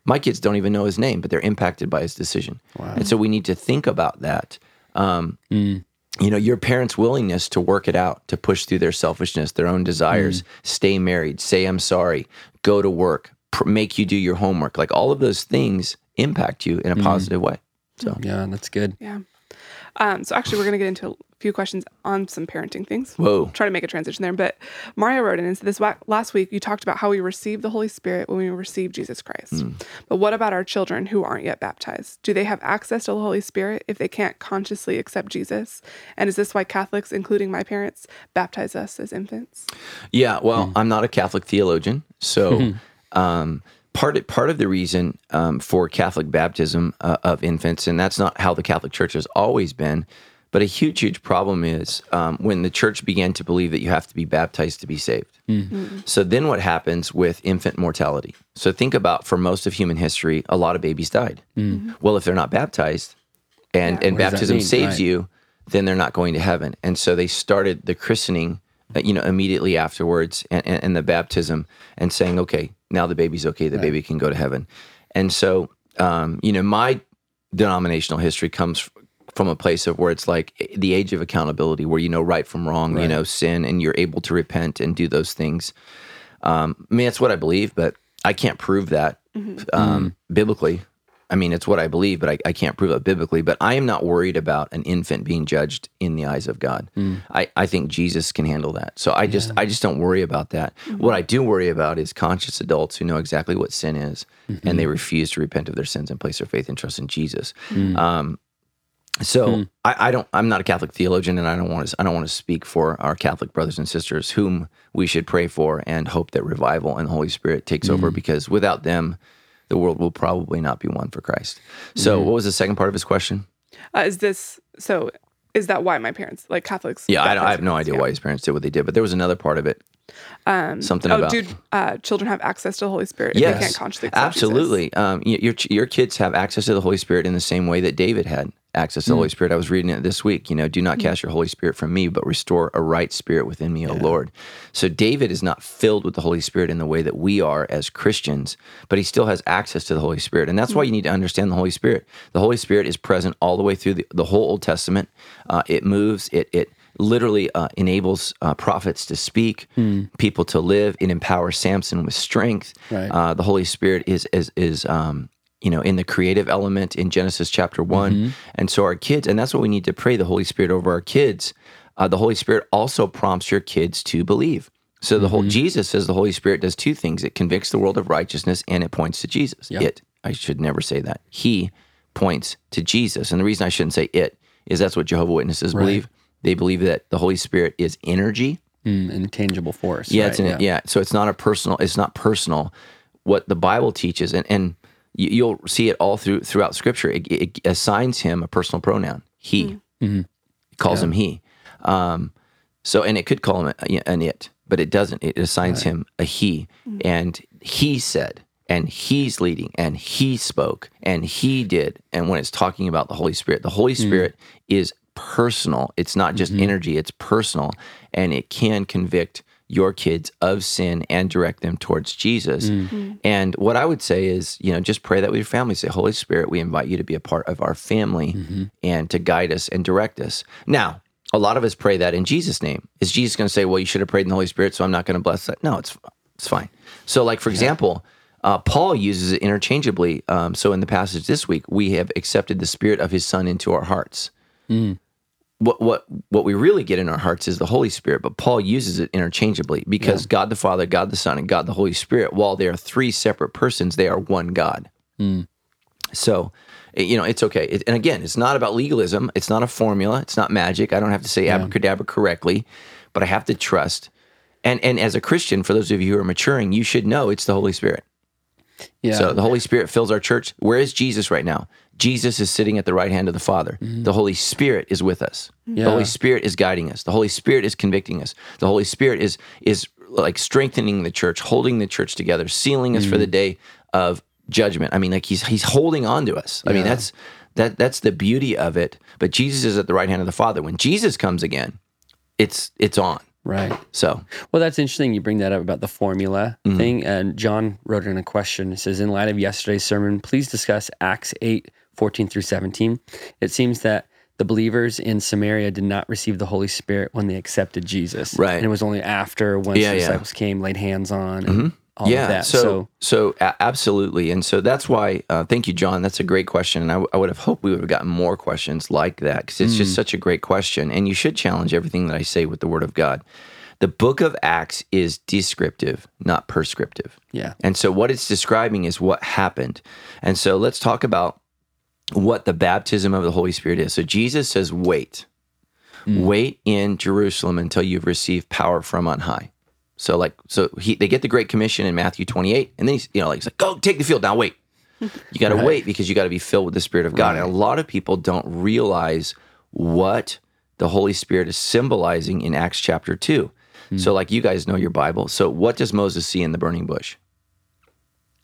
My kids don't even know his name, but they're impacted by his decision. Wow. And so we need to think about that. Um, Mm. you know, your parents' willingness to work it out, to push through their selfishness, their own desires, Mm. stay married, say I'm sorry, go to work, pr- make you do your homework. Like all of those things impact you in a Mm. positive way. So, Yeah, that's good. Yeah. Um, so actually, we're going to get into a few questions on some parenting things. whoa. Try to make a transition there. But Mario wrote in and said this wa- last week, you talked about how we receive the Holy Spirit when we receive Jesus Christ. Hmm. But what about our children who aren't yet baptized? Do they have access to the Holy Spirit if they can't consciously accept Jesus? And is this why Catholics, including my parents, baptize us as infants? Yeah, well, I'm not a Catholic theologian, so um, part part of the reason um, for Catholic baptism uh, of infants, and that's not how the Catholic Church has always been, but a huge, huge problem is um, when the Church began to believe that you have to be baptized to be saved. So then, what happens with infant mortality? So think about for most of human history, a lot of babies died. Well, if they're not baptized, and Yeah. and What baptism saves Right. you, then they're not going to heaven. And so they started the christening, you know, immediately afterwards, and, and, and the baptism, and saying, okay, now the baby's okay, the baby can go to heaven. And so, um, you know, my denominational history comes from a place of where it's like eh, the age of accountability, where you know right from wrong, you know sin, and you're able to repent and do those things. Um, I mean, that's what I believe, but I can't prove that um, biblically. I mean, it's what I believe, but I, I can't prove it biblically. But I am not worried about an infant being judged in the eyes of God. Mm. I, I think Jesus can handle that. So I just I just don't worry about that. Mm-hmm. What I do worry about is conscious adults who know exactly what sin is mm-hmm. and they refuse to repent of their sins and place their faith and trust in Jesus. Mm. Um, so hmm. I, I don't. I'm not a Catholic theologian, and I don't want to. I don't want to speak for our Catholic brothers and sisters, whom we should pray for and hope that revival and the Holy Spirit takes over. Mm. Because without them, the world will probably not be one for Christ. So, what was the second part of his question? Uh, is this so? is that why my parents like Catholics? Yeah, I, I have no idea Yeah. why his parents did what they did, but there was another part of it. Um, Something oh, about do uh, children have access to the Holy Spirit if yes, they can't consciously absolutely. Um, your your kids have access to the Holy Spirit in the same way that David had access to Mm. the Holy Spirit. I was reading it this week. You know, do not cast your Holy Spirit from me, but restore a right spirit within me, O Lord. So David is not filled with the Holy Spirit in the way that we are as Christians, but he still has access to the Holy Spirit, and that's why you need to understand the Holy Spirit. The Holy Spirit is present all the way through the, the whole Old Testament. Uh, it moves. It it literally uh, enables uh, prophets to speak, people to live. It empowers Samson with strength. Right. Uh, the Holy Spirit is is is um, you know in the creative element in Genesis chapter one, and so our kids, and that's what we need to pray the Holy Spirit over our kids. Uh, the Holy Spirit also prompts your kids to believe. So the whole Jesus says the Holy Spirit does two things: it convicts the world of righteousness and it points to Jesus. It I should never say that. He points to Jesus, and the reason I shouldn't say it is that's what Jehovah Witnesses believe. They believe that the Holy Spirit is energy. Mm, intangible force. Yeah, right? it's an, yeah. So it's not a personal. It's not personal. What the Bible teaches, and and you- you'll see it all through throughout Scripture. It, it assigns him a personal pronoun. He mm-hmm. mm-hmm. It calls him he. Um, so and it could call him a, an it, but it doesn't. It assigns him a he, mm-hmm. and he said, and he's leading, and he spoke, and he did. And when it's talking about the Holy Spirit, the Holy Spirit is personal. It's not just energy, it's personal. And it can convict your kids of sin and direct them towards Jesus. And what I would say is, you know, just pray that with your family. Say, Holy Spirit, we invite you to be a part of our family and to guide us and direct us. Now, a lot of us pray that in Jesus' name. Is Jesus going to say, well, you should have prayed in the Holy Spirit, so I'm not going to bless that? No, it's, it's fine. So, like, for example, uh, Paul uses it interchangeably. Um, so, in the passage this week, we have accepted the Spirit of His Son into our hearts. What what what we really get in our hearts is the Holy Spirit, but Paul uses it interchangeably because God the Father, God the Son, and God the Holy Spirit, while they are three separate persons, they are one God. So, eh, you know, it's okay. It, and again, it's not about legalism. It's not a formula. It's not magic. I don't have to say abracadabra correctly, but I have to trust. And and as a Christian, for those of you who are maturing, you should know it's the Holy Spirit. Yeah. So the Holy Spirit fills our church. Where is Jesus right now? Jesus is sitting at the right hand of the Father. The Holy Spirit is with us. Yeah. The Holy Spirit is guiding us. The Holy Spirit is convicting us. The Holy Spirit is is like strengthening the church, holding the church together, sealing us for the day of judgment. I mean, like he's he's holding on to us. I mean, that's that that's the beauty of it. But Jesus is at the right hand of the Father. When Jesus comes again, it's it's on. right. So Well, that's interesting. You bring that up about the formula Mm-hmm. thing. And John wrote in a question. It says, In light of yesterday's sermon, please discuss Acts 8 14 through 17. It seems that the believers in Samaria did not receive the Holy Spirit when they accepted Jesus. Right. And it was only after, once Yeah, the yeah. disciples came, laid hands on, and all yeah, of that. So, So, so, absolutely, and so that's why. Uh, thank you, John. That's a great question, and I, w- I would have hoped we would have gotten more questions like that because it's Mm. just such a great question, and you should challenge everything that I say with the Word of God. The Book of Acts is descriptive, not prescriptive. yeah. And so what it's describing is what happened. And so let's talk about what the baptism of the Holy Spirit is. So Jesus says, wait. Hmm. Wait in Jerusalem until you've received power from on high. So like so he they get the Great Commission in Matthew 28, and then he's you know like he's like, go take the field now, wait. You gotta wait because you gotta be filled with the Spirit of God. And a lot of people don't realize what the Holy Spirit is symbolizing in Acts chapter 2. Hmm. So like you guys know your Bible. So what does Moses see in the burning bush?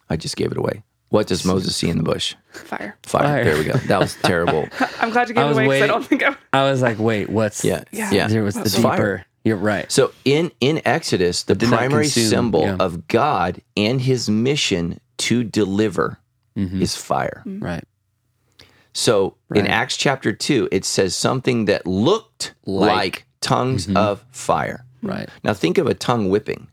I just gave it away. What does Moses see in the bush? Fire. Fire. Fire. There we go. That was terrible. I'm glad you gave I it away because I don't think I. I was like, wait, what's. Yeah. Yeah. Yeah. There was the deeper. fire. You're right. So in in Exodus, the primary consume, symbol yeah. of God and his mission to deliver Mm-hmm. is fire. Right. So in Acts chapter 2, it says something that looked Like. like, tongues Mm-hmm. of fire. Right. Now think of a tongue whipping.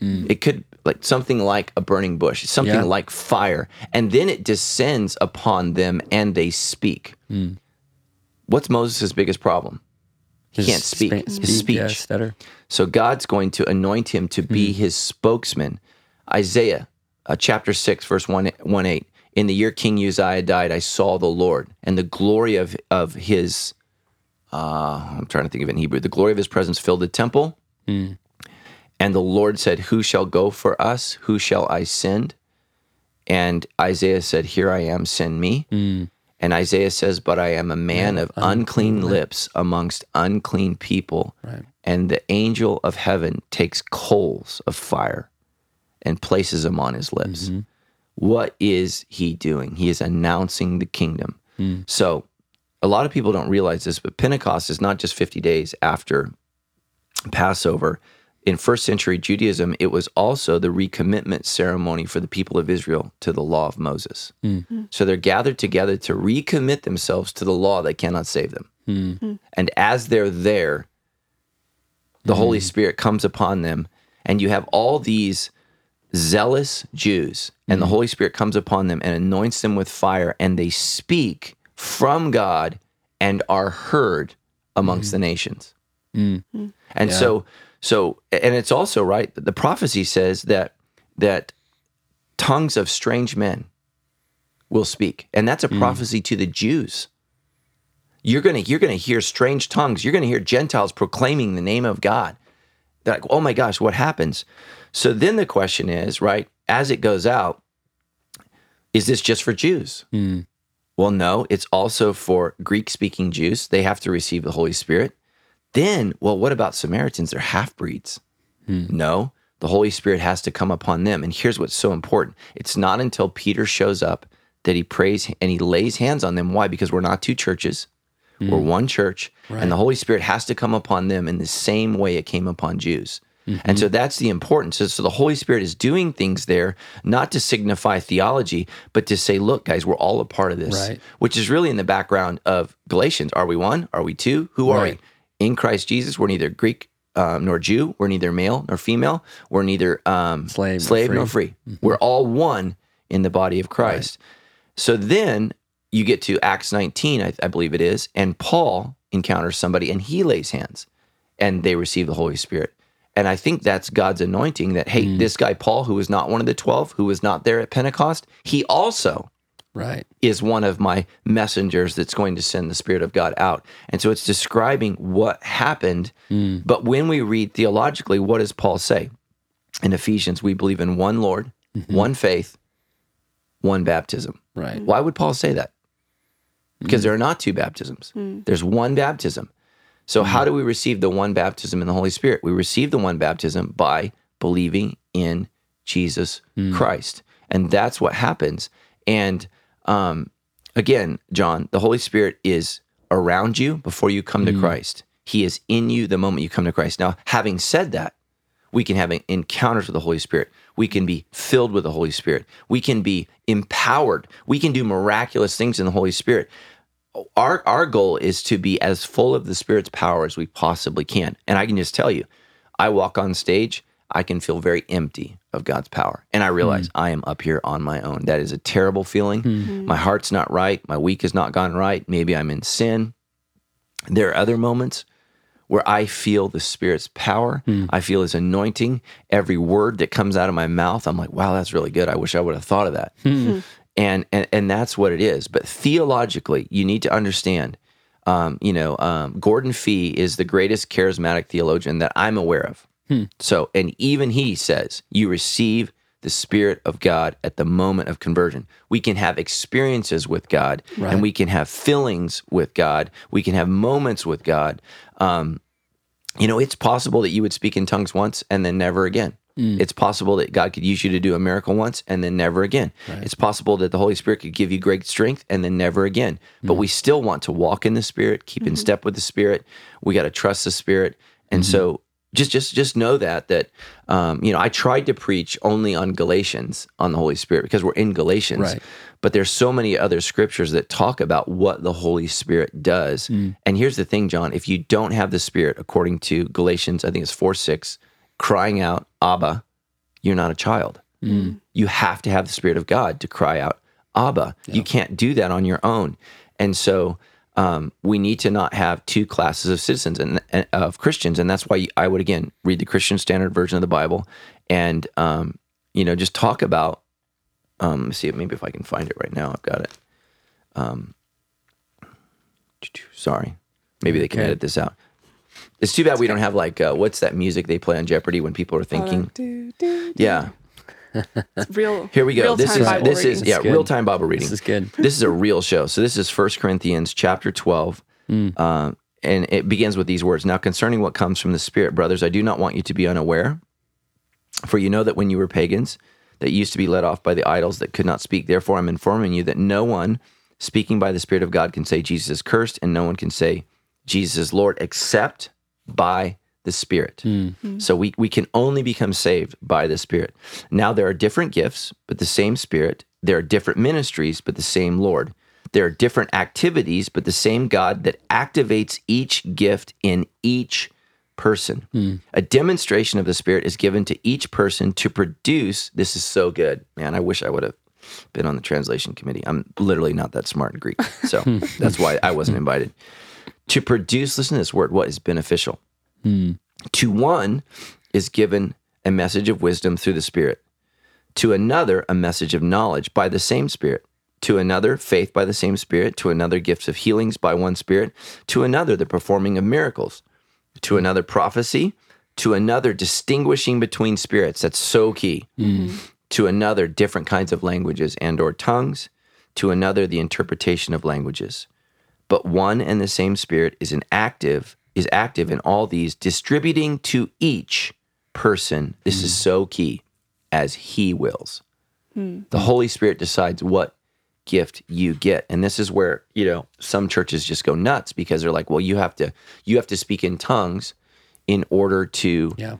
It could like something like a burning bush, something Mm. Yeah. like fire, and then it descends upon them and they speak. Mm. What's Moses' biggest problem? He His can't speak. spa- His speech. Yeah, stutter. So God's going to anoint him to be Hmm. his spokesman. Isaiah uh, chapter 6, verse 1, 1 8. In the year King Uzziah died, I saw the Lord, and the glory of, of his, uh, I'm trying to think of it in Hebrew, the glory of his presence filled the temple. Hmm. And the Lord said, Who shall go for us? Who shall I send? And Isaiah said, Here I am, send me. Hmm. And Isaiah says, But I am a man of unclean lips amongst unclean people. Right. And the angel of heaven takes coals of fire and places them on his lips. What is he doing? He is announcing the kingdom. So a lot of people don't realize this, but Pentecost is not just 50 days after Passover. In first century Judaism, it was also the recommitment ceremony for the people of Israel to the law of Moses. Hmm. Hmm. So they're gathered together to recommit themselves to the law that cannot save them. Hmm. And as they're there, the Holy Spirit comes upon them, and you have all these zealous Jews, and the Holy Spirit comes upon them and anoints them with fire, and they speak from God and are heard amongst the nations. And so, so, and it's also right. The prophecy says that that tongues of strange men will speak, and that's a mm. prophecy to the Jews. You're gonna you're gonna hear strange tongues. You're gonna hear Gentiles proclaiming the name of God. They're like, oh my gosh, what happens? So then the question is, right, as it goes out, is this just for Jews? Mm. Well, no, it's also for Greek speaking Jews. They have to receive the Holy Spirit. Then, well, what about Samaritans? They're half breeds. Hmm. No, the Holy Spirit has to come upon them. And here's what's so important it's not until Peter shows up that he prays and he lays hands on them. Why? Because we're not two churches, hmm. we're one church, and the Holy Spirit has to come upon them in the same way it came upon Jews. Mm-hmm. And so that's the importance. So, so the Holy Spirit is doing things there, not to signify theology, but to say, look, guys, we're all a part of this, Right. which is really in the background of Galatians. Are we one? Are we two? Who are Right. we? In Christ Jesus, we're neither Greek um, nor Jew. We're neither male nor female. We're neither um, Slave nor slave free. nor free. We're all one in the body of Christ. So then you get to Acts 19, I, I believe it is, and Paul encounters somebody and he lays hands and they receive the Holy Spirit. And I think that's God's anointing that, hey, this guy, Paul, who was not one of the 12, who was not there at Pentecost, he also Right. is one of my messengers that's going to send the Spirit of God out. And so it's describing what happened. Mm. But when we read theologically, what does Paul say? In Ephesians, we believe in one Lord, mm-hmm. one faith, one baptism. Right. Why would Paul say that? Because mm. there are not two baptisms, hmm. there's one baptism. So, how mm. do we receive the one baptism in the Holy Spirit? We receive the one baptism by believing in Jesus Christ. And that's what happens. And um, again, John, the Holy Spirit is around you before you come to Christ. He is in you the moment you come to Christ. Now, having said that, we can have encounters with the Holy Spirit. We can be filled with the Holy Spirit. We can be empowered. We can do miraculous things in the Holy Spirit. Our our goal is to be as full of the Spirit's power as we possibly can. And I can just tell you, I walk on stage, I can feel very empty of God's power. And I realize hmm. I am up here on my own. That is a terrible feeling. Hmm. Hmm. My heart's not right. My week has not gone right. Maybe I'm in sin. There are other moments where I feel the Spirit's power. I feel His anointing. Every word that comes out of my mouth, I'm like, wow, that's really good. I wish I would have thought of that. And, and and that's what it is. But theologically, you need to understand. Um, you know, um, Gordon Fee is the greatest charismatic theologian that I'm aware of. Hmm. So, and even he says you receive the Spirit of God at the moment of conversion. We can have experiences with God, and we can have fillings with God. We can have moments with God. Um, you know, it's possible that you would speak in tongues once and then never again. Hmm. It's possible that God could use you to do a miracle once and then never again. It's possible that the Holy Spirit could give you great strength and then never again. But hmm. we still want to walk in the Spirit, keep in mm-hmm. step with the Spirit. We got to trust the Spirit. And mm-hmm. so just just just know that that um, you know I tried to preach only on Galatians on the Holy Spirit because we're in Galatians, Right. but there's so many other scriptures that talk about what the Holy Spirit does. And here's the thing, John: if you don't have the Spirit, according to Galatians, I think it's four six, crying out Abba, you're not a child. You have to have the Spirit of God to cry out Abba. You can't do that on your own, and so. Um, we need to not have two classes of citizens and, and of Christians, and that's why I would again read the Christian Standard Version of the Bible, and um, you know just talk about. Um, see maybe if I can find it right now. I've got it. Um, sorry, maybe they can Okay. edit this out. It's too bad we don't have like uh, what's that music they play on Jeopardy when people are thinking. Do. Yeah, real. Here we go. This is Bible this is yeah, real time Bible reading. This is good. This is a real show. So this is First Corinthians chapter 12. Mm. Uh, and it begins with these words. Now concerning what comes from the Spirit, brothers, I do not want you to be unaware. For you know that when you were pagans, that used to be led off by the idols that could not speak. Therefore, I'm informing you that no one speaking by the Spirit of God can say Jesus is cursed, and no one can say Jesus is Lord except by the Spirit. Hmm. Hmm. So we, we can only become saved by the Spirit. Now, there are different gifts, but the same Spirit. There are different ministries, but the same Lord. There are different activities, but the same God that activates each gift in each person. Hmm. A demonstration of the Spirit is given to each person to produce. This is so good. Man, I wish I would have been on the translation committee. I'm literally not that smart in Greek. So that's why I wasn't invited. To produce, listen to this word, what is beneficial? Hmm. To one is given a message of wisdom through the Spirit, to another, a message of knowledge by the same Spirit, to another, faith by the same Spirit, to another, gifts of healings by one Spirit, to another, the performing of miracles, to another, prophecy, to another, distinguishing between spirits. That's so key. Hmm. To another, different kinds of languages and or tongues, to another, the interpretation of languages. But one and the same spirit is an active is active in all these distributing to each person this is hmm. so key as he wills hmm. the holy spirit decides what gift you get and this is where you know some churches just go nuts because they're like well you have to you have to speak in tongues in order to Yeah.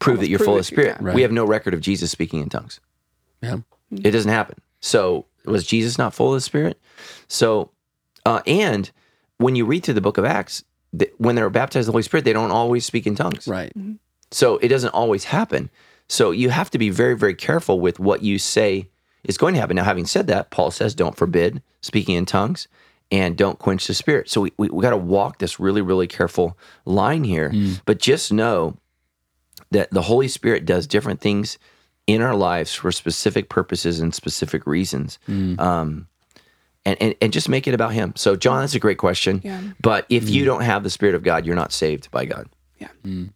prove that you're prove full of spirit. Right. we have no record of jesus speaking in tongues Yeah. Hmm. it doesn't happen. So was Jesus not full of the Spirit? So, uh, and when you read through the book of Acts, th- when they're baptized in the Holy Spirit, they don't always speak in tongues. Right. Mm-hmm. So it doesn't always happen. So you have to be very, very careful with what you say is going to happen. Now, having said that, Paul says, don't forbid speaking in tongues and don't quench the spirit. So we, we, we got to walk this really, really careful line here. Mm. But just know that the Holy Spirit does different things in our lives for specific purposes and specific reasons. Mm. Um, and, and, and just make it about Him. So, John, that's a great question. Yeah. But if you mm. don't have the Spirit of God, you're not saved by God. Yeah. Mm.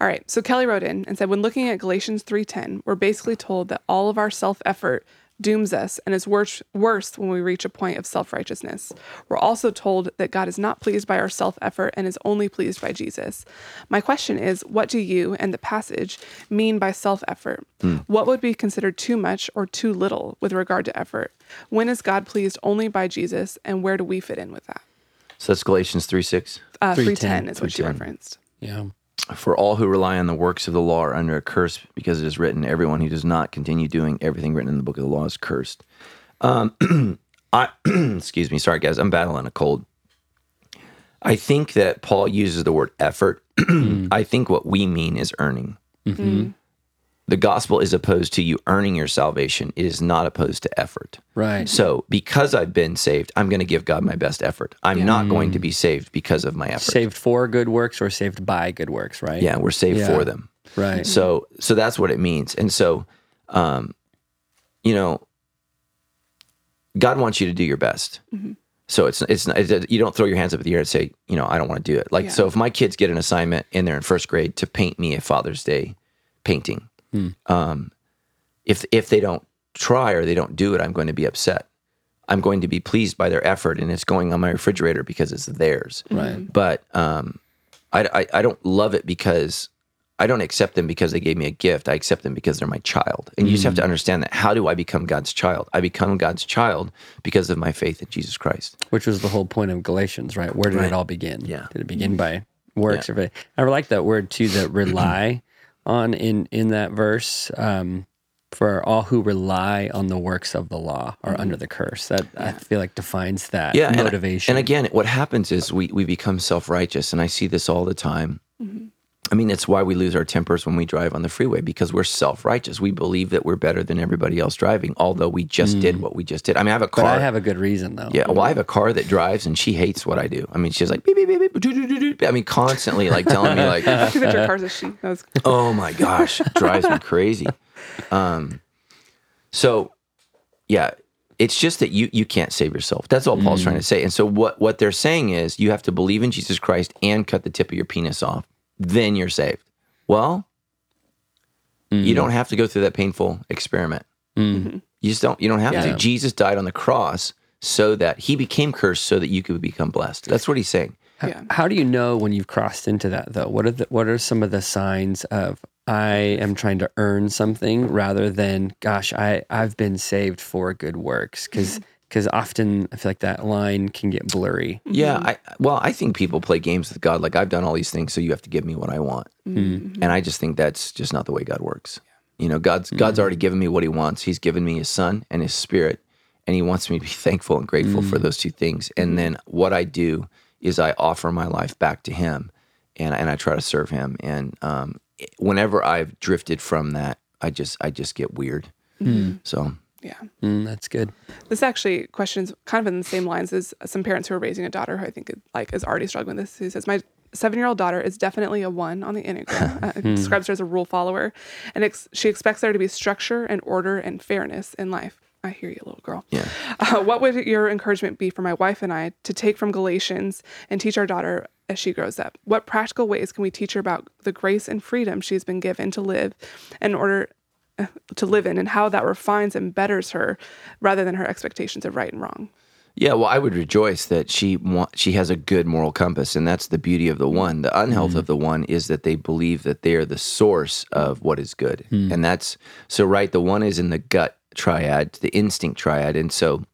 All right. So Kelly wrote in and said, when looking at Galatians 3:10, we're basically told that all of our self-effort dooms us and is worse worse when we reach a point of self-righteousness. We're also told that God is not pleased by our self-effort and is only pleased by Jesus. My question is, what do you and the passage mean by self-effort? What would be considered too much or too little with regard to effort? When is God pleased only by Jesus and where do we fit in with that? So that's Galatians 3 6. Uh, 3:10, 310 is what she 3:10. referenced. Yeah. For all who rely on the works of the law are under a curse because it is written, everyone who does not continue doing everything written in the book of the law is cursed. Um, I, excuse me. Sorry, guys. I'm battling a cold. I think that Paul uses the word effort. I think what we mean is earning. The gospel is opposed to you earning your salvation. It is not opposed to effort. Right. So, because I've been saved, I'm going to give God my best effort. I'm not going to be saved because of my effort. Saved for good works or saved by good works, right? Yeah, we're saved Yeah. for them. Right. So so that's what it means. And so um you know God wants you to do your best. So it's it's not it, you don't throw your hands up in the air and say, you know, I don't want to do it. Like Yeah. so if my kids get an assignment and they're in first grade to paint me a Father's Day painting. Um if if they don't try or they don't do it, I'm going to be upset. I'm going to be pleased by their effort and it's going on my refrigerator because it's theirs Right. but um, I, I, I don't love it because I don't accept them because they gave me a gift. I accept them because they're my child. And you just have to understand that. How do I become God's child? I become God's child because of my faith in Jesus Christ. Which was the whole point of Galatians, right? Where did Right. it all begin? Yeah. Did it begin by works or faith? I like that word too, that rely on in in that verse. Um, for all who rely on the works of the law are under the curse. That I feel like defines that Yeah, and- motivation. And, again, what happens is we we become self righteous, and I see this all the time. I mean, it's why we lose our tempers when we drive on the freeway because we're self righteous. We believe that we're better than everybody else driving, although we just did what we just did. I mean, I have a but car. I have a good reason though. Yeah, well, I have a car that drives, and she hates what I do. I mean, she's like, beep, beep, beep, beep, doo, doo, doo, doo. I mean, constantly like telling me like, Two picture cars as she. Was oh my gosh, drives me crazy. Um, so yeah, it's just that you you can't save yourself. That's all Paul's trying to say. And so what what they're saying is you have to believe in Jesus Christ and cut the tip of your penis off. Then you're saved. Well, You don't have to go through that painful experiment. Mm. You just don't. You don't have Yeah. to. Jesus died on the cross so that he became cursed so that you could become blessed. That's what he's saying. Yeah. How do you know when you've crossed into that though? What are the, what are some of the signs of I am trying to earn something rather than gosh, I I've been saved for good works cuz cuz often I feel like that line can get blurry. Yeah. I well, I think people play games with God. Like I've done all these things, so you have to give me what I want. Mm-hmm. And I just think that's just not the way God works. You know, God's God's already given me what He wants. He's given me His Son and His Spirit, and He wants me to be thankful and grateful for those two things. And then what I do is I offer my life back to Him, and and I try to serve Him. And um, whenever I've drifted from that, I just I just get weird. So Yeah. Mm, that's good. This actually questions kind of in the same lines as some parents who are raising a daughter who I think like is already struggling with this. He says, My seven year old daughter is definitely a one on the Enneagram. Uh, it describes her as a rule follower, and ex- she expects there to be structure and order and fairness in life. I hear you, little girl. Yeah. Uh, what would your encouragement be for my wife and I to take from Galatians and teach our daughter as she grows up? What practical ways can we teach her about the grace and freedom she's been given to live in order to live in and how that refines and betters her rather than her expectations of right and wrong? Yeah, well, I would rejoice that she wa- she has a good moral compass, and that's the beauty of the one. The unhealth of the one is that they believe that they are the source of what is good, hmm. and that's so right. The one is in the gut triad, the instinct triad, and so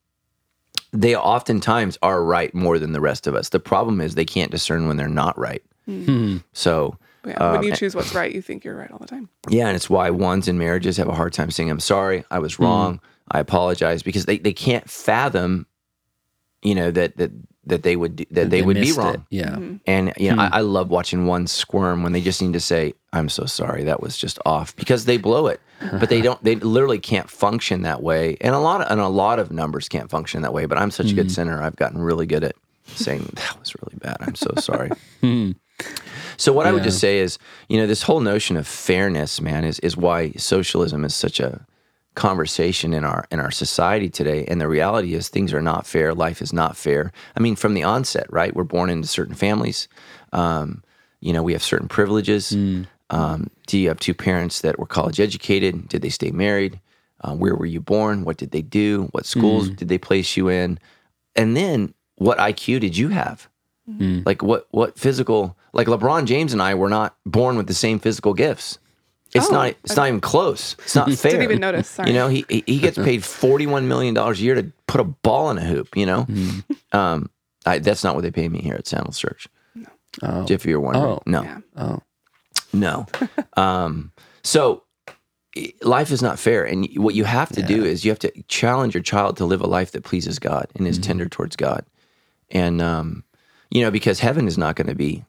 they oftentimes are right more than the rest of us. The problem is they can't discern when they're not right. Hmm. So Yeah, when um, you choose what's right, you think you're right all the time. yeah, and it's why ones in marriages have a hard time saying, I'm sorry, I was hmm. wrong, I apologize, because they, they can't fathom, you know, that that that they would do, that they, would be missed it. wrong. Yeah. Mm-hmm. And you know, hmm. I, I love watching one squirm when they just need to say, "I'm so sorry, that was just off," because they blow it, but they don't. They literally can't function that way, and a lot of and a lot of numbers can't function that way. But I'm such a good hmm. sinner; I've gotten really good at saying that was really bad. I'm so sorry. So what I would just say is, you know, this whole notion of fairness, man, is is why socialism is such a conversation in our in our society today. And the reality is things are not fair. Life is not fair. I mean, from the onset, right? We're born into certain families. Um, you know, we have certain privileges. Um, do you have two parents that were college educated? Did they stay married? Uh, where were you born? What did they do? What schools did they place you in? And then what IQ did you have? Like what what physical like LeBron James and I were not born with the same physical gifts. It's Oh, not it's not even close. It's not fair. Didn't even notice. Sorry. You know, he he- he gets paid forty one million dollars a year to put a ball in a hoop. You know, um, I, that's not what they pay me here at Sandals Church. Oh. If you're wondering, Oh. no, Yeah. Oh. no. um, so life is not fair, and what you have to do is you have to challenge your child to live a life that pleases God and is tender towards God, and um, you know, because heaven is not going to be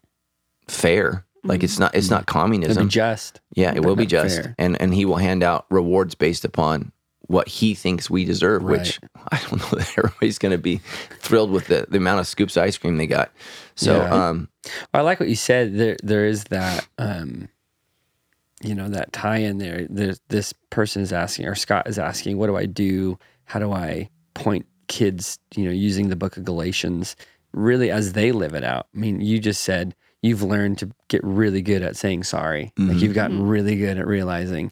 fair. Like it's not it's not It'll communism. be just. Yeah, it will be just, fair. and and he will hand out rewards based upon what he thinks we deserve. Which I don't know that everybody's going to be thrilled with the the amount of scoops of ice cream they got. So, Yeah. um, I like what you said. There, there is that, um, you know, that tie in there. There's this person is asking, or Scott is asking, what do I do? How do I point kids, you know, using the book of Galatians really as they live it out? I mean, you just said you've learned to get really good at saying sorry. Like mm-hmm. you've gotten mm-hmm. really good at realizing,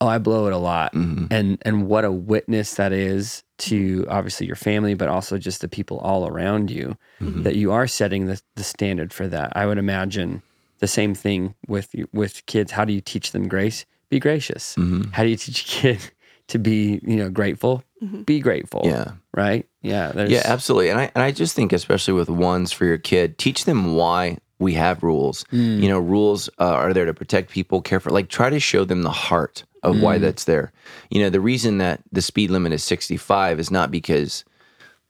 oh, I blow it a lot. Mm-hmm. And and what a witness that is to obviously your family, but also just the people all around you that you are setting the, the standard for that. I would imagine the same thing with with kids. How do you teach them grace? Be gracious. How do you teach a kid to be, you know, grateful? Be grateful. Yeah. Right? Yeah. There's, yeah, absolutely. And I and I just think, especially with ones for your kid, teach them why we have rules. You know, rules uh, are there to protect people, care for. Like, try to show them the heart of why that's there. You know, the reason that the speed limit is sixty five is not because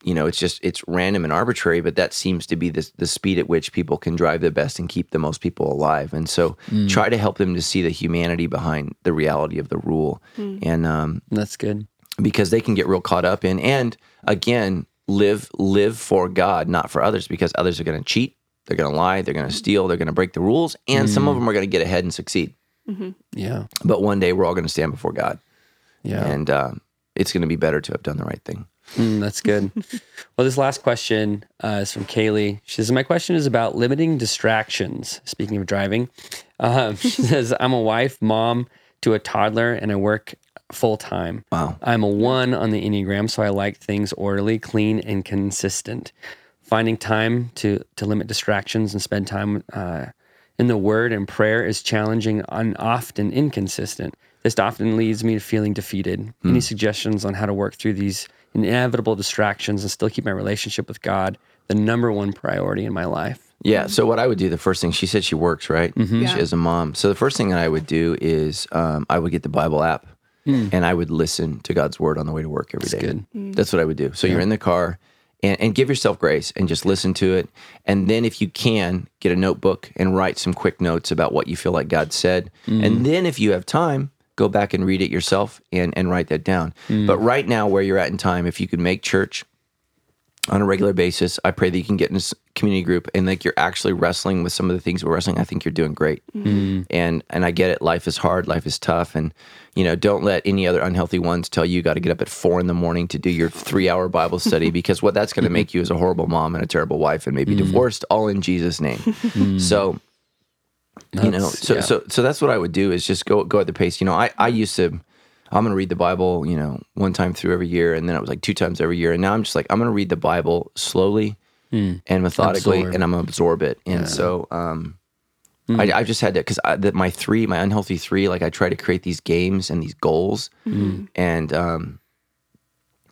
you know it's just it's random and arbitrary but that seems to be the, the speed at which people can drive the best and keep the most people alive and so try to help them to see the humanity behind the reality of the rule and um, That's good. because they can get real caught up in and again live live for god not for others because others are going to cheat they're going to lie they're going to steal they're going to break the rules and some of them are going to get ahead and succeed Yeah. but one day we're all going to stand before god Yeah. and um, it's going to be better to have done the right thing Mm, that's good. well, this last question uh, is from Kaylee. She says, My question is about limiting distractions. Speaking of driving, um, she says, I'm a wife, mom to a toddler and I work full time. Wow. I'm a one on the Enneagram, so I like things orderly, clean, and consistent. Finding time to to limit distractions and spend time uh, in the Word and prayer is challenging and often inconsistent. This often leads me to feeling defeated. Any suggestions on how to work through these inevitable distractions and still keep my relationship with God the number one priority in my life? Yeah. So what I would do, the first thing she said, she works right. Yeah. She has a mom. So the first thing that I would do is um, I would get the Bible app and I would listen to God's word on the way to work every day. good. That's what I would do. So you're in the car and, and give yourself grace and just listen to it. And then if you can, get a notebook and write some quick notes about what you feel like God said. Mm-hmm. And then if you have time, go back and read it yourself and, and write that down. Mm-hmm. But right now, where you're at in time, if you could make church on a regular basis. I pray that you can get in this community group and like you're actually wrestling with some of the things we're wrestling. I think you're doing great. Mm-hmm. And and I get it. Life is hard. Life is tough. And you know, don't let any other unhealthy ones tell you you got to get up at four in the morning to do your three hour Bible study because what that's going to make you is a horrible mom and a terrible wife and maybe mm-hmm. divorced all in Jesus' name. Mm-hmm. So you know, so yeah. so so that's what I would do is just go go at the pace. You know, I I used to. I'm going to read the Bible, you know, one time through every year, and then it was like two times every year, and now I'm just like I'm going to read the Bible slowly hmm. and methodically, Absorb. and I'm going to absorb it. And so, um, hmm. I, I've just had to because that my three, my unhealthy three, like I try to create these games and these goals, hmm. and um,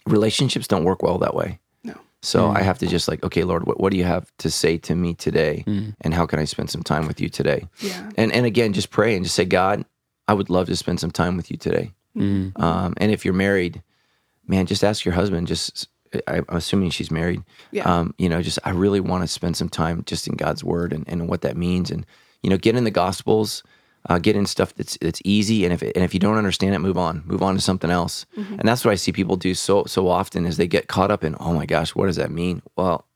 relationships don't work well that way. No. So I have to just like, okay, Lord, what, what do you have to say to me today? And how can I spend some time with you today? Yeah. And and again, just pray and just say, God, I would love to spend some time with you today. Um, and if you're married, man, just ask your husband. Just I'm assuming she's married. Yeah. Um, you know, just I really want to spend some time just in God's word and, and what that means, and you know, get in the Gospels. Uh, get in stuff that's that's easy, and if it, and if you don't understand it, move on, move on to something else. And that's what I see people do so so often is they get caught up in, oh my gosh, what does that mean? Well,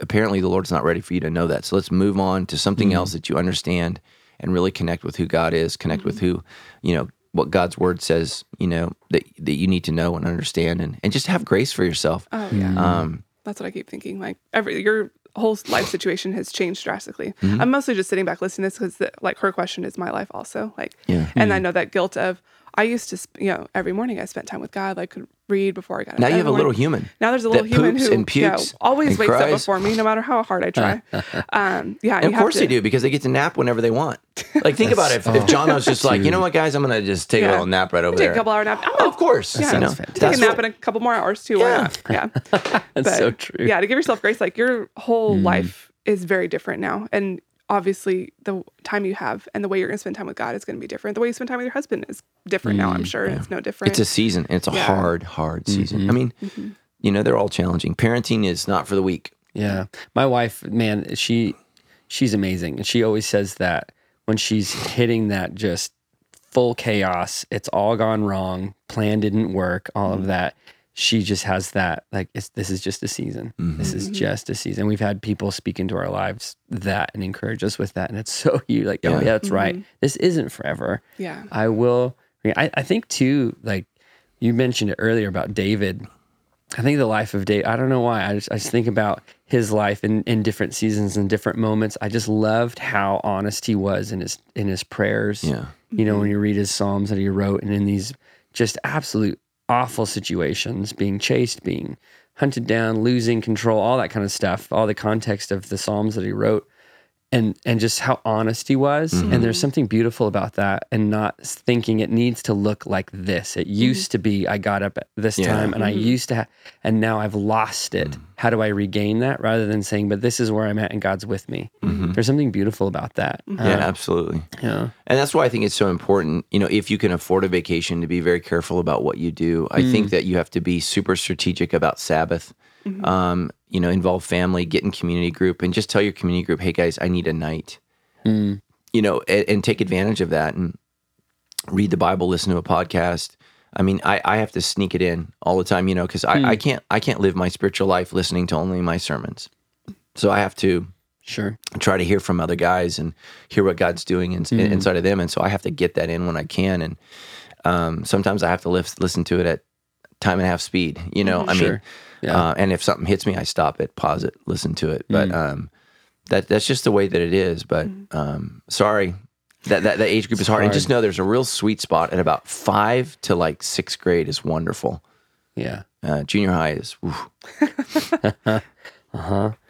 apparently the Lord's not ready for you to know that. So let's move on to something else that you understand and really connect with who God is, connect with who, you know, what God's word says, you know, that that you need to know and understand and, and just have grace for yourself. Oh yeah. Um, That's what I keep thinking. Like every your whole life situation has changed drastically. Mm-hmm. I'm mostly just sitting back listening to this because like her question is my life also. Like, Yeah. and I know that guilt of I used to, sp- you know, every morning I spent time with God. I could read before I got. up now you have a little human. Now there's a that little human poops who and you know, always and wakes up before me, no matter how hard I try. um, yeah, And you of have course to- they do because they get to nap whenever they want. Like think about it. If, if John was just like, you know what, guys, I'm gonna just take a little nap right over there. Take there. a couple hour nap. I'm Oh, of course. Yeah. you know, fantastic. take a nap what- in a couple more hours too. Yeah. Yeah. That's But, so true. Yeah, to give yourself grace, like your whole Mm. life is very different now. And obviously, the time you have and the way you're going to spend time with God is going to be different. The way you spend time with your husband is different now, I'm sure. It's no different. Mm, It's a season, it's a Yeah. hard, hard season. I mean, Mm-hmm. you know, they're all challenging. Parenting is not for the weak. Yeah. My wife, man, she she's amazing. And she always says that when she's hitting that just full chaos, it's all gone wrong, plan didn't work, all of that. She just has that like it's this is just a season. This mm-hmm. is mm-hmm. just a season. We've had people speak into our lives that and encourage us with that. And it's so you like, oh Yeah. yeah, that's right. Mm-hmm. This isn't forever. yeah. I will. I, I think too, like you mentioned it earlier about David. I think the life of David. I don't know why. I just I just think about his life in, in different seasons and different moments. I just loved how honest he was in his in his prayers. Yeah. You know, when you read his psalms that he wrote, and in these just absolute awful situations, being chased, being hunted down, losing control, all that kind of stuff, all the context of the psalms that he wrote and and just how honest he was. And there's mm-hmm. something beautiful about that and not thinking it needs to look like this. It mm-hmm. used to be i got up at this Yeah. time and i mm-hmm. used to ha- and now i've lost it. Mm. How do i regain that? Rather than saying but this is where i'm at and god's with me. There's something beautiful about that. Uh, yeah, Uh, absolutely. yeah. And that's why I think it's so important, you know, if you can afford a vacation to be very careful about what you do. I think mm. that you have to be super strategic about Sabbath. Mm-hmm. Um, you know, involve family, get in community group and just tell your community group, "Hey guys, I need a night." Mm. You know, and, and take advantage of that and read the Bible, listen to a podcast. I mean, I, I have to sneak it in all the time, you know, because I, hmm. I can't I can't live my spiritual life listening to only my sermons. So I have to sure try to hear from other guys and hear what God's doing in, hmm. inside of them. And so I have to get that in when I can. And um, sometimes I have to lift, listen to it at time and a half speed. You know, mm-hmm. I mean, Sure. Yeah. uh, and if something hits me, I stop it, pause it, listen to it. But um, that that's just the way that it is. But um, sorry, that, that that age group is hard. and just know there's a real sweet spot at about five to like sixth grade is wonderful. Yeah. Uh, junior high is. oof.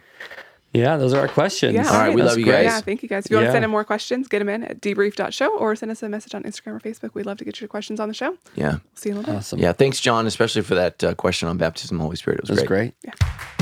Yeah, those are our questions. Yeah. All right, we love you great. guys. Yeah, thank you guys. If you want to Yeah. send in more questions, get them in at debrief.show or send us a message on Instagram or Facebook. We'd love to get your questions on the show. Yeah, See you in a little bit. Awesome. yeah. Thanks, John, especially for that uh, question on baptism, of the Holy Spirit. It was, It was great. great. Yeah.